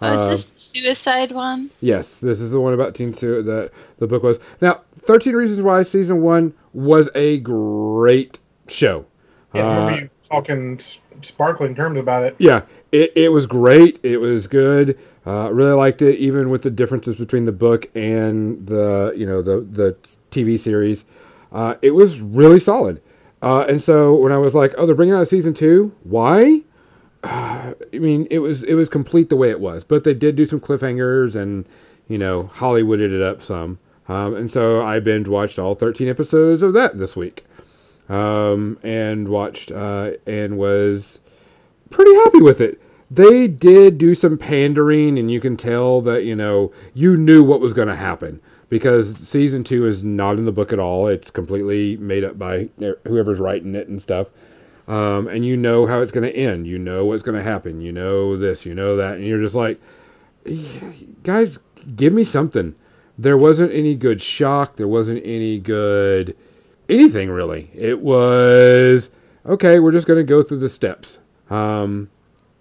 Speaker 2: Oh,
Speaker 1: Uh,
Speaker 2: is this the suicide one?
Speaker 1: Yes, this is the one about Teen Sue that the book was. Now, 13 Reasons Why season 1 was a great show.
Speaker 3: Yeah, I
Speaker 1: Uh,
Speaker 3: remember you talking sparkling terms about it.
Speaker 1: Yeah, it, it was great. It was good. Uh, really liked it, even with the differences between the book and the you know the the TV series. Uh, it was really solid. Uh, and so when I was like, "Oh, they're bringing out season two? Why?" I mean, it was it was complete the way it was, but they did do some cliffhangers and you know Hollywooded it up some. Um, and so I binge watched all 13 episodes of that this week, um, and watched uh, and was pretty happy with it. They did do some pandering, and you can tell that you know you knew what was going to happen because season two is not in the book at all. It's completely made up by whoever's writing it and stuff. Um, and you know how it's going to end. You know what's going to happen. You know this. You know that, and you're just like, guys, give me something. There wasn't any good shock. There wasn't any good anything really. It was okay. We're just going to go through the steps. Um,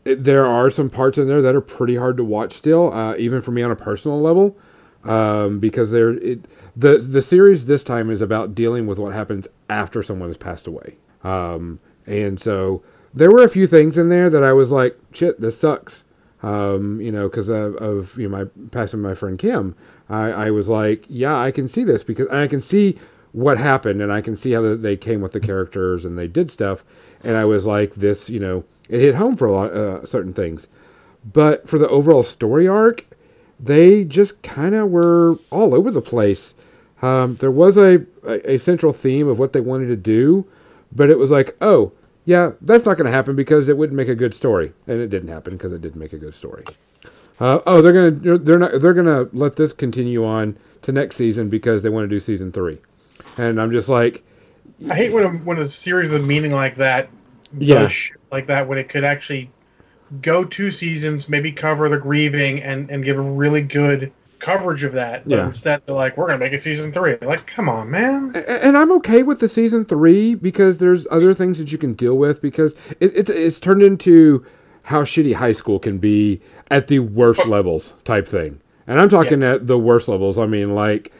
Speaker 1: there are some parts in there that are pretty hard to watch still, uh, even for me on a personal level, um, because they're it, the the series this time is about dealing with what happens after someone has passed away, um, and so there were a few things in there that I was like, shit, this sucks. Um, you know, because of, of you know my passing my friend Kim, I, I was like, yeah, I can see this because I can see what happened and I can see how they came with the characters and they did stuff, and I was like, this, you know, it hit home for a lot uh, certain things, but for the overall story arc, they just kind of were all over the place. Um, there was a, a a central theme of what they wanted to do, but it was like, oh, yeah, that's not going to happen because it wouldn't make a good story, and it didn't happen because it didn't make a good story. Uh, oh, they're gonna they're- not they're gonna let this continue on to next season because they want to do season three, and I'm just like,
Speaker 3: I hate when a, when a series of meaning like that
Speaker 1: Yeah.
Speaker 3: like that when it could actually go two seasons, maybe cover the grieving and and give a really good coverage of that. But
Speaker 1: Yeah.
Speaker 3: instead, they're like, we're gonna make a season three. Like, come on, man.
Speaker 1: And I'm okay with the season three because there's other things that you can deal with because it, it's it's turned into how shitty high school can be at the worst oh. levels type thing. And I'm talking at the worst levels. I mean, like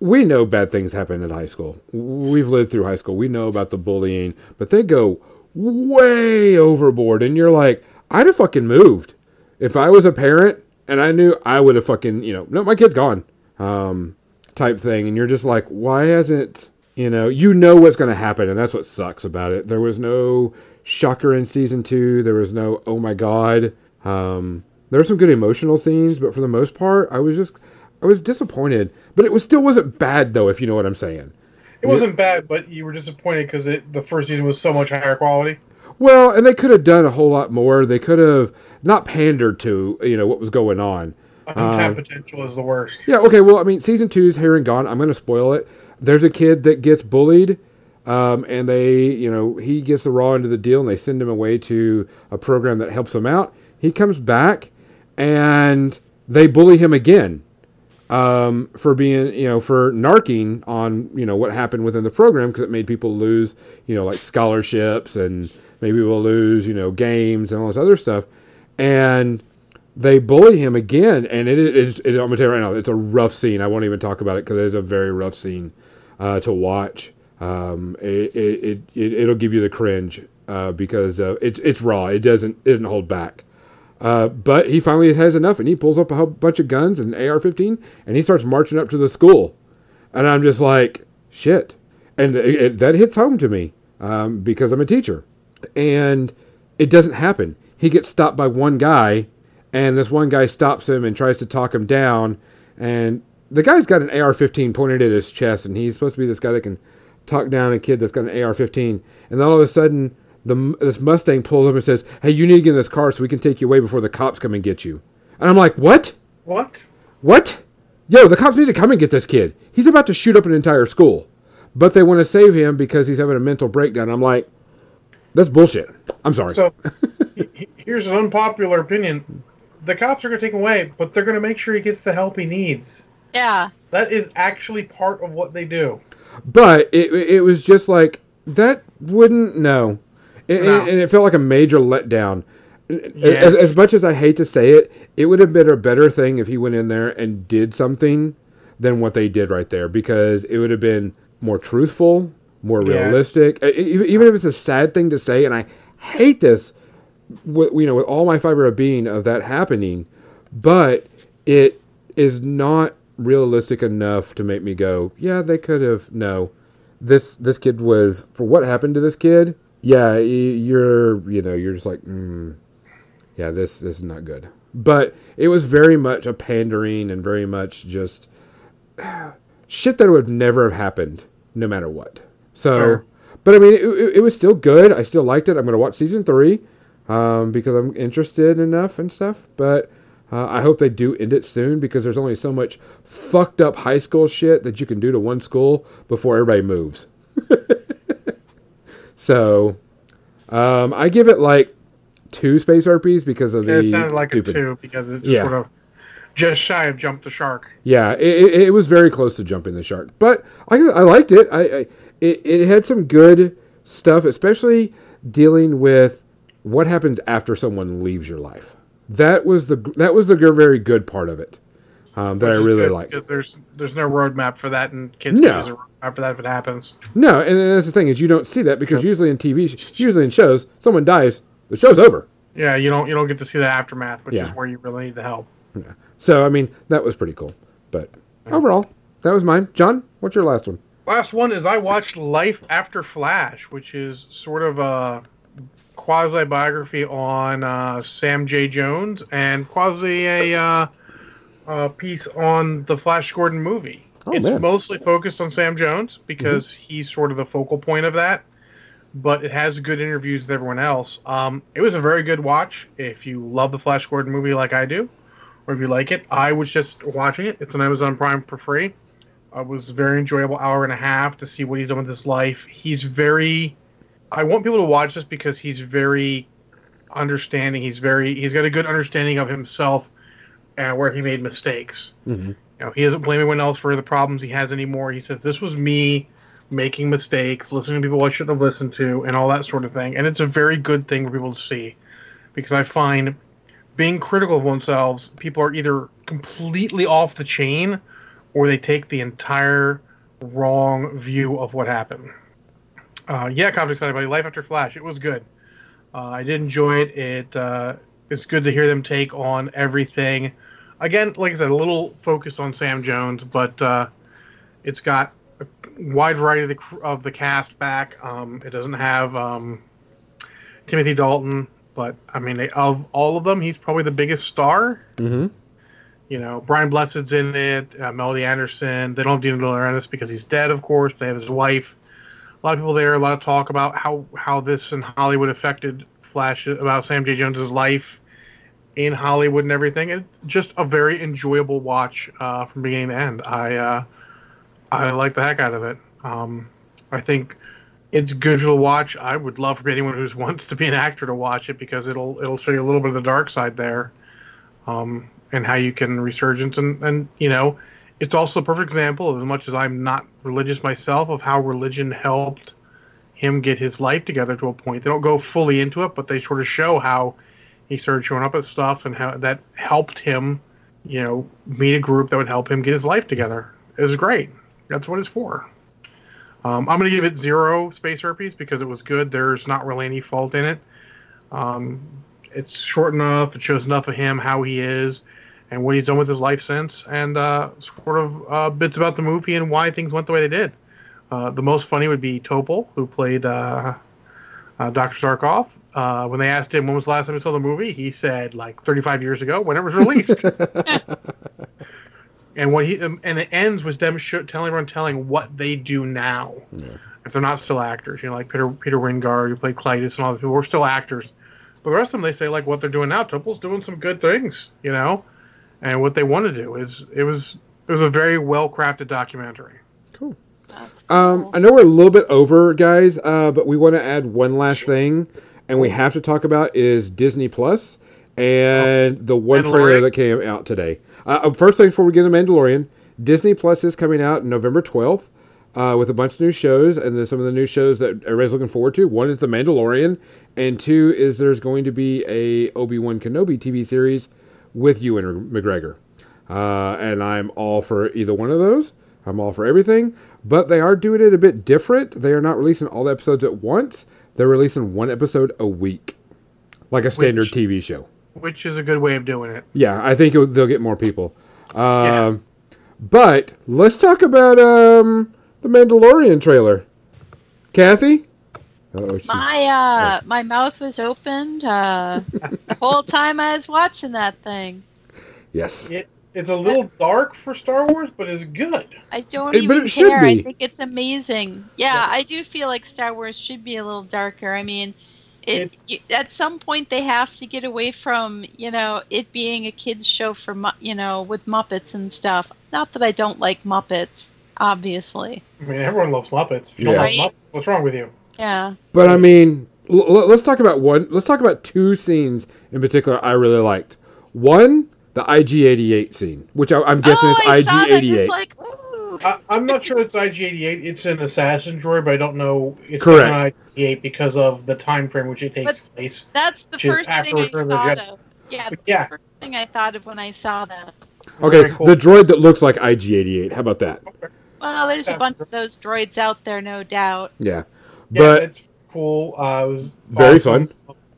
Speaker 1: we know bad things happen in high school. We've lived through high school. We know about the bullying, but they go way overboard. And you're like, I'd have fucking moved if I was a parent and I knew I would have fucking, you know, no, my kid's gone, um, type thing. And you're just like, why hasn't You know, you know what's going to happen, and that's what sucks about it. There was no shocker in season two. There was no oh my god. Um, there were some good emotional scenes, but for the most part, I was just I was disappointed. But it was still wasn't bad though, if you know what I'm saying.
Speaker 3: It wasn't bad, but you were disappointed because the first season was so much higher quality.
Speaker 1: Well, and they could have done a whole lot more. They could have not pandered to you know what was going on.
Speaker 3: Untapped potential is the worst.
Speaker 1: Yeah. Okay. Well, I mean, season two is here and gone. I'm going to spoil it. There's a kid that gets bullied, um, and they, you know, he gets the raw end of the deal, and they send him away to a program that helps him out. He comes back, and they bully him again um, for being, you know, for narking on, you know, what happened within the program because it made people lose, you know, like scholarships and maybe we'll lose, you know, games and all this other stuff. And they bully him again, and it, it, it, it I'm gonna tell you right now, it's a rough scene. I won't even talk about it because it's a very rough scene uh, to watch. Um, it, it, it, it will give you the cringe uh, because uh, it's it's raw. It doesn't it doesn't hold back. Uh, but he finally has enough, and he pulls up a whole bunch of guns and AR-15, and he starts marching up to the school, and I'm just like, shit, and it, that hits home to me um, because I'm a teacher, and it doesn't happen. He gets stopped by one guy and this one guy stops him and tries to talk him down. And the guy's got an AR-15 pointed at his chest, and he's supposed to be this guy that can talk down a kid that's got an AR-15. And then all of a sudden, the this Mustang pulls up and says, "Hey, you need to get in this car so we can take you away before the cops come and get you." And I'm like, "What?
Speaker 3: What?
Speaker 1: What? Yo, the cops need to come and get this kid. He's about to shoot up an entire school, but they want to save him because he's having a mental breakdown." I'm like, "That's bullshit." I'm sorry.
Speaker 3: So here's an unpopular opinion the cops are going to take him away, but they're going to make sure he gets the help he needs.
Speaker 2: Yeah.
Speaker 3: That is actually part of what they do.
Speaker 1: But it, it was just like, that wouldn't, no. It, no. And it felt like a major letdown. Yeah. As, as much as I hate to say it, it would have been a better thing if he went in there and did something than what they did right there because it would have been more truthful, more realistic. Even if it's a sad thing to say, and I hate this with, you know with all my fiber of being of that happening, but it is not realistic enough to make me go, yeah, they could have. No, this this kid was for what happened to this kid. Yeah, you're you know you're just like, mm, yeah, this this is not good. But it was very much a pandering and very much just shit that would never have happened no matter what. So, sure. but I mean, it, it, it was still good. I still liked it. I'm going to watch season three um, because I'm interested enough and stuff. But uh, I hope they do end it soon because there's only so much fucked up high school shit that you can do to one school before everybody moves. So um, I give it like two space harpies because of the.
Speaker 3: It sounded like stupid... a two because it's yeah. sort of just shy of jump the shark.
Speaker 1: Yeah, it, it, it, was very close to jumping the shark, but I, I liked it. I, I it, it had some good stuff, especially dealing with what happens after someone leaves your life. That was the that was the very good part of it um, that Which I really liked.
Speaker 3: Because there's there's no roadmap for that, and kids no. A for that if it happens.
Speaker 1: No, and that's the thing is you don't see that because usually in TV, usually in shows, someone dies, the show's over.
Speaker 3: Yeah, you don't you don't get to see the aftermath, which yeah. is where you really need the help.
Speaker 1: Yeah. So I mean that was pretty cool, but yeah. overall that was mine. John, what's your last one?
Speaker 3: Last one is I watched Life After Flash, which is sort of a quasi biography on uh, Sam J. Jones and quasi a uh, uh, piece on the Flash Gordon movie. Oh, it's man. mostly focused on Sam Jones because mm-hmm. he's sort of the focal point of that, but it has good interviews with everyone else. Um, it was a very good watch if you love the Flash Gordon movie like I do, or if you like it. I was just watching it. It's on Amazon Prime for free. It was very enjoyable hour and a half to see what he's done with his life. He's very I want people to watch this because he's very understanding. He's very he's got a good understanding of himself and where he made mistakes. Mm-hmm. Know, he doesn't blame anyone else for the problems he has anymore. He says this was me making mistakes, listening to people I shouldn't have listened to, and all that sort of thing. And it's a very good thing for people to see because I find being critical of oneself, people are either completely off the chain or they take the entire wrong view of what happened. Uh, yeah, Comics excited buddy. Life After Flash. It was good. Uh, I did enjoy it. It uh, it's good to hear them take on everything. Again, like I said, a little focused on Sam Jones, but uh, it's got a wide variety of the of the cast back. Um, it doesn't have um, Timothy Dalton, but I mean, they, of all of them, he's probably the biggest star.
Speaker 1: Mm-hmm.
Speaker 3: You know, Brian Blessed's in it. Uh, Melody Anderson. They don't have Dino De Laurentiis because he's dead, of course. They have his wife. A lot of people there. A lot of talk about how how this in Hollywood affected Flash about Sam J. Jones's life in Hollywood and everything. It just a very enjoyable watch uh, from beginning to end. I uh, I like the heck out of it. Um, I think it's good to watch. I would love for anyone who wants to be an actor to watch it because it'll it'll show you a little bit of the dark side there, um, and how you can resurgence and and you know, it's also a perfect example as much as I'm not religious myself of how religion helped him get his life together to a point. They don't go fully into it, but they sort of show how he started showing up at stuff and how that helped him, you know, meet a group that would help him get his life together. It was great. That's what it's for. Um, I'm going to give it zero space herpes because it was good. There's not really any fault in it. Um, it's short enough. It shows enough of him, how he is, and what he's done with his life since, and uh, sort of uh, bits about the movie and why things went the way they did. Uh, the most funny would be Topol, who played uh, uh, Dr. Zarkov. Uh, when they asked him when was the last time he saw the movie, he said like 35 years ago when it was released. and what he um, and it ends with them sh- telling everyone telling what they do now.
Speaker 1: Yeah.
Speaker 3: If they're not still actors, you know, like Peter Peter Wyngarde, who played Klytus, and all those people were still actors. But the rest of them, they say like what they're doing now. Topol's doing some good things, you know, and what they want to do is it was it was a very well crafted documentary.
Speaker 1: Cool. Um,
Speaker 2: cool.
Speaker 1: I know we're a little bit over, guys, uh, but we want to add one last thing, and we have to talk about is Disney Plus and the one trailer that came out today. Uh, uh, first thing before we get to Mandalorian, Disney Plus is coming out November twelfth. Uh, with a bunch of new shows, and then some of the new shows that everybody's looking forward to. One is The Mandalorian, and two is there's going to be a Obi Wan Kenobi TV series with Ewan McGregor. Uh, and I'm all for either one of those. I'm all for everything, but they are doing it a bit different. They are not releasing all the episodes at once. They're releasing one episode a week, like a standard
Speaker 3: Which-
Speaker 1: TV show.
Speaker 3: which is a good way of doing it.
Speaker 1: Yeah, I think it, they'll get more people. Um,
Speaker 3: Yeah.
Speaker 1: But let's talk about um, the Mandalorian trailer. Kathy? Oh,
Speaker 2: My uh, my mouth was opened uh, the whole time I was watching that thing.
Speaker 1: yes.
Speaker 3: It it's a little dark for Star Wars, but it's good.
Speaker 2: I don't
Speaker 1: It- but
Speaker 2: even
Speaker 1: it should
Speaker 2: care.
Speaker 1: be.
Speaker 2: I think it's amazing. Yeah, I do feel like Star Wars should be a little darker. I mean, it, y at some point they have to get away from you know it being a kids show for you know with Muppets and stuff. Not that I don't like Muppets, obviously.
Speaker 3: I mean, everyone loves Muppets. If you
Speaker 1: Yeah.
Speaker 3: don't
Speaker 2: Right.
Speaker 3: love Muppets, what's wrong with you?
Speaker 2: Yeah.
Speaker 1: But I mean, l- l- let's talk about one. Let's talk about two scenes in particular I really liked. One, the IG88 scene, which I, I'm guessing
Speaker 2: oh,
Speaker 1: is.
Speaker 2: It's
Speaker 1: IG88.
Speaker 2: like.
Speaker 3: I, I'm not sure it's IG88. It's an assassin droid, but I don't know. It's
Speaker 1: Correct.
Speaker 3: not IG88 because of the time frame which it takes place.
Speaker 2: That's the first thing I
Speaker 3: afterwards for the
Speaker 2: thought of. Yeah, that's
Speaker 3: Yeah.
Speaker 2: the first thing I thought of when I saw that.
Speaker 1: okay,
Speaker 3: cool.
Speaker 1: the droid that looks like IG88. How about that?
Speaker 2: Well, there's a bunch of those droids out there, no doubt.
Speaker 1: Yeah,
Speaker 3: Yeah,
Speaker 1: but
Speaker 3: it's cool. Uh, it was
Speaker 1: Very
Speaker 3: awesome.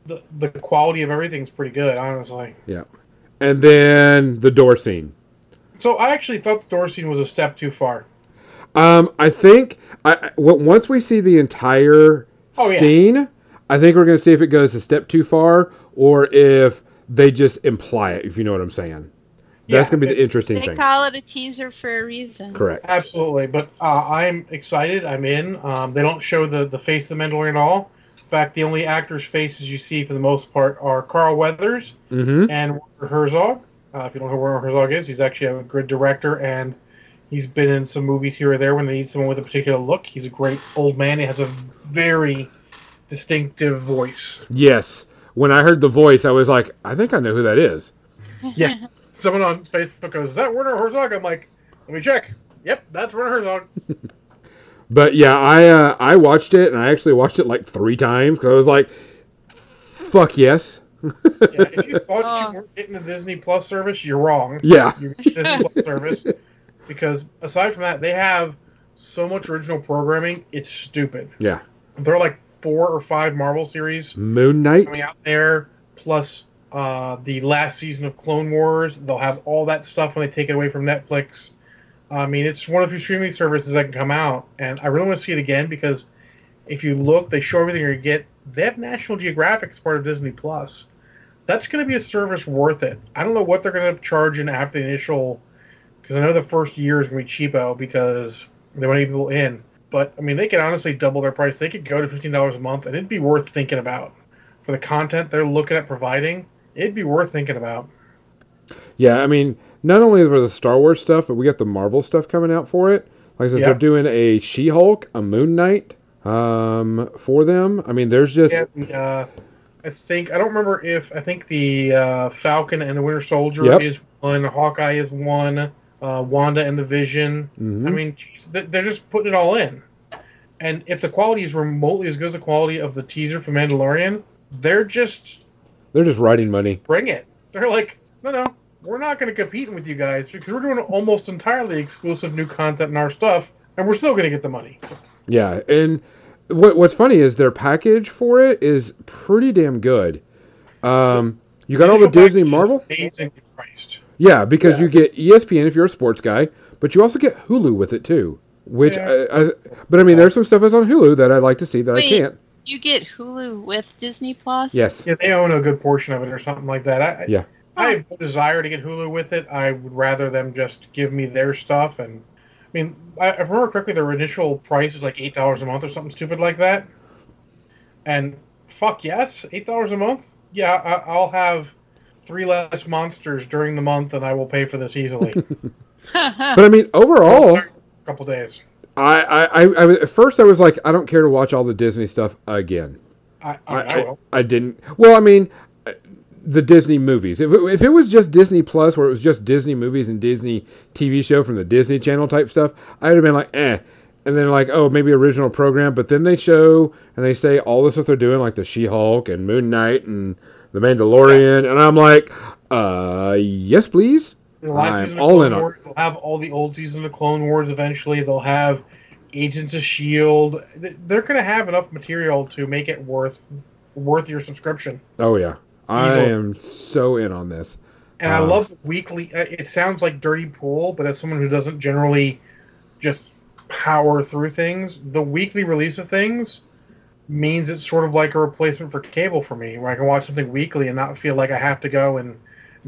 Speaker 3: The the quality of everything's pretty good, honestly.
Speaker 1: yeah, and then the door scene.
Speaker 3: So I actually thought the door scene was a step too far.
Speaker 1: Um, I think I I- w- once we see the entire
Speaker 3: Oh, yeah.
Speaker 1: scene, I think we're going to see if it goes a step too far or if they just imply it. If you know what I'm saying, that's going to be the interesting
Speaker 2: They
Speaker 1: thing.
Speaker 2: They call it a teaser for a reason.
Speaker 1: Correct.
Speaker 3: Absolutely, but uh, I'm excited. I'm in. Um, they don't show the the face of the Mandalorian at all. In fact, the only actors' faces you see for the most part are Carl Weathers
Speaker 1: Mm-hmm.
Speaker 3: and Werner Herzog. Uh, if you don't know who Werner Herzog is, he's actually a good director and he's been in some movies here or there when they need someone with a particular look. He's a great old man. He has a very distinctive voice.
Speaker 1: Yes. When I heard the voice, I was like, I think I know who that is.
Speaker 3: Yeah. Someone on Facebook goes, "Is that Werner Herzog?" I'm like, "Let me check." Yep, that's Werner Herzog.
Speaker 1: But yeah, I uh, I watched it and I actually watched it like three times because I was like, "Fuck yes."
Speaker 3: Yeah, if you thought
Speaker 2: Oh.
Speaker 3: you weren't getting the Disney Plus service, you're wrong.
Speaker 1: Yeah.
Speaker 3: You're Disney Plus service because aside from that, they have so much original programming. It's stupid.
Speaker 1: Yeah.
Speaker 3: There are like four or five Marvel series
Speaker 1: Moon Knight.
Speaker 3: coming out there, plus uh, the last season of Clone Wars. They'll have all that stuff when they take it away from Netflix. I mean, it's one of the few streaming services that can come out, and I really want to see it again because if you look, they show everything you get. They have National Geographic as part of Disney Plus. That's going to be a service worth it. I don't know what they're going to charge in after the initial, because I know the first year is going to be cheapo because they want to get people in. But I mean, they could honestly double their price. They could go to fifteen dollars a month, and it'd be worth thinking about for the content they're looking at providing. It'd be worth thinking about.
Speaker 1: Yeah, I mean, not only for the Star Wars stuff, but we got the Marvel stuff coming out for it. Like I said,
Speaker 3: Yeah.
Speaker 1: they're doing a She Hulk, a Moon Knight um, for them. I mean, there's just
Speaker 3: the, uh, I think I don't remember if I think the uh, Falcon and the Winter Soldier
Speaker 1: Yep.
Speaker 3: is one, Hawkeye is one, uh, Wanda and the Vision.
Speaker 1: Mhm.
Speaker 3: I mean, geez, they- they're just putting it all in. And if the quality is remotely as good as the quality of the teaser for Mandalorian, they're just
Speaker 1: they're just writing money.
Speaker 3: bring it. They're like, no, no, we're not going to compete with you guys because we're doing almost entirely exclusive new content in our stuff, and we're still going to get the money.
Speaker 1: Yeah, and what what's funny is their package for it is pretty damn good. Um, you got all the Disney Marvel.
Speaker 3: amazingly priced.
Speaker 1: Yeah, because you get ESPN if you're a sports guy, but you also get Hulu with it too. Which,
Speaker 3: Yeah.
Speaker 1: I, I, but I mean, there's some stuff that's on Hulu that I'd like to see that I can't.
Speaker 2: You get Hulu with Disney Plus.
Speaker 1: Yes.
Speaker 3: Yeah, they own a good portion of it or something like that. I, I-
Speaker 1: Yeah.
Speaker 3: I have no desire to get Hulu with it. I would rather them just give me their stuff. And I mean, I, if I remember correctly, their initial price is like eight dollars a month or something stupid like that. And fuck yes, eight dollars a month. Yeah, I, I'll have three less monsters during the month, and I will pay for this easily.
Speaker 1: But I mean, overall,
Speaker 3: a couple days.
Speaker 1: I, I, I, I, at first I was like, I don't care to watch all the Disney stuff again.
Speaker 3: I, I,
Speaker 1: I,
Speaker 3: I.
Speaker 1: I, I didn't. Well, I mean, the Disney movies. If it, if it was just Disney Plus, where it was just Disney movies and Disney TV show from the Disney Channel type stuff, I would have been like, eh. And then like, oh, maybe original program. But then they show and they say all the stuff they're doing, like the She-Hulk and Moon Knight and the Mandalorian, and I'm like, uh, yes, please.
Speaker 3: Last
Speaker 1: I'm
Speaker 3: season of
Speaker 1: all in on.
Speaker 3: They'll have all the old season of Clone Wars eventually. They'll have Agents of Shield. They're going to have enough material to make it worth worth your subscription.
Speaker 1: Oh yeah, I
Speaker 3: Easily.
Speaker 1: am so in on this.
Speaker 3: And I
Speaker 1: Uh.
Speaker 3: love weekly. uh, It sounds like dirty pool, but as someone who doesn't generally just power through things, the weekly release of things means it's sort of like a replacement for cable for me, where I can watch something weekly and not feel like I have to go and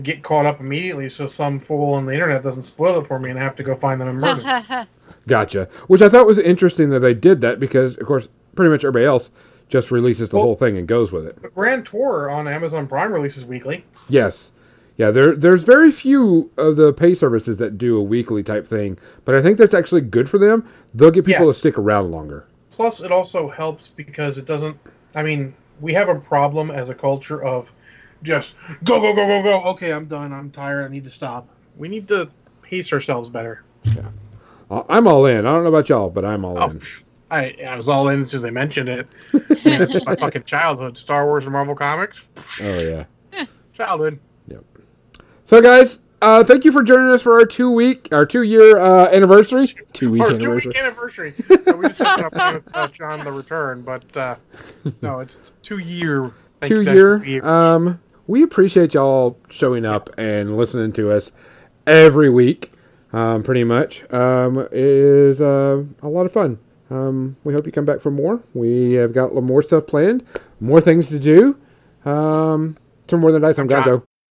Speaker 3: get caught up immediately, so some fool on the internet doesn't spoil it for me and I have to go find them and murder. them.
Speaker 1: Gotcha. Which I thought was interesting that they did that because, of course, pretty much everybody else just releases the
Speaker 3: Well-
Speaker 1: whole thing and goes with it.
Speaker 3: The Grand Tour on Amazon Prime releases weekly.
Speaker 1: Yes. Yeah, there there's very few of the pay services that do a weekly type thing, but I think that's actually good for them. They'll get people
Speaker 3: Yeah.
Speaker 1: to stick around longer.
Speaker 3: Plus, it also helps because it doesn't. I mean, we have a problem as a culture of just go, go, go, go, go. Okay, I'm done. I'm tired. I need to stop. We need to pace ourselves better.
Speaker 1: I- I'm all in. I don't know about y'all, but I'm all
Speaker 3: Oh,
Speaker 1: in.
Speaker 3: I, I was all in as soon as they mentioned it. I mean, it's my fucking childhood. Star Wars and Marvel Comics.
Speaker 1: Oh yeah.
Speaker 3: Childhood. Yep.
Speaker 1: So guys, uh, thank you for joining us for our two week, our two year uh, anniversary. Two week
Speaker 3: Or two
Speaker 1: anniversary.
Speaker 3: week anniversary. No, we just got up with uh, John the Return, but uh, no, it's two year.
Speaker 1: two
Speaker 3: you
Speaker 1: year. Um, we appreciate y'all showing up and listening to us every week. Um, pretty much um, it is uh, a lot of fun. Um, we hope you come back for more. We have got more stuff planned, more things to do. Um, to more than dice. I'm
Speaker 3: John.
Speaker 1: Gonzo.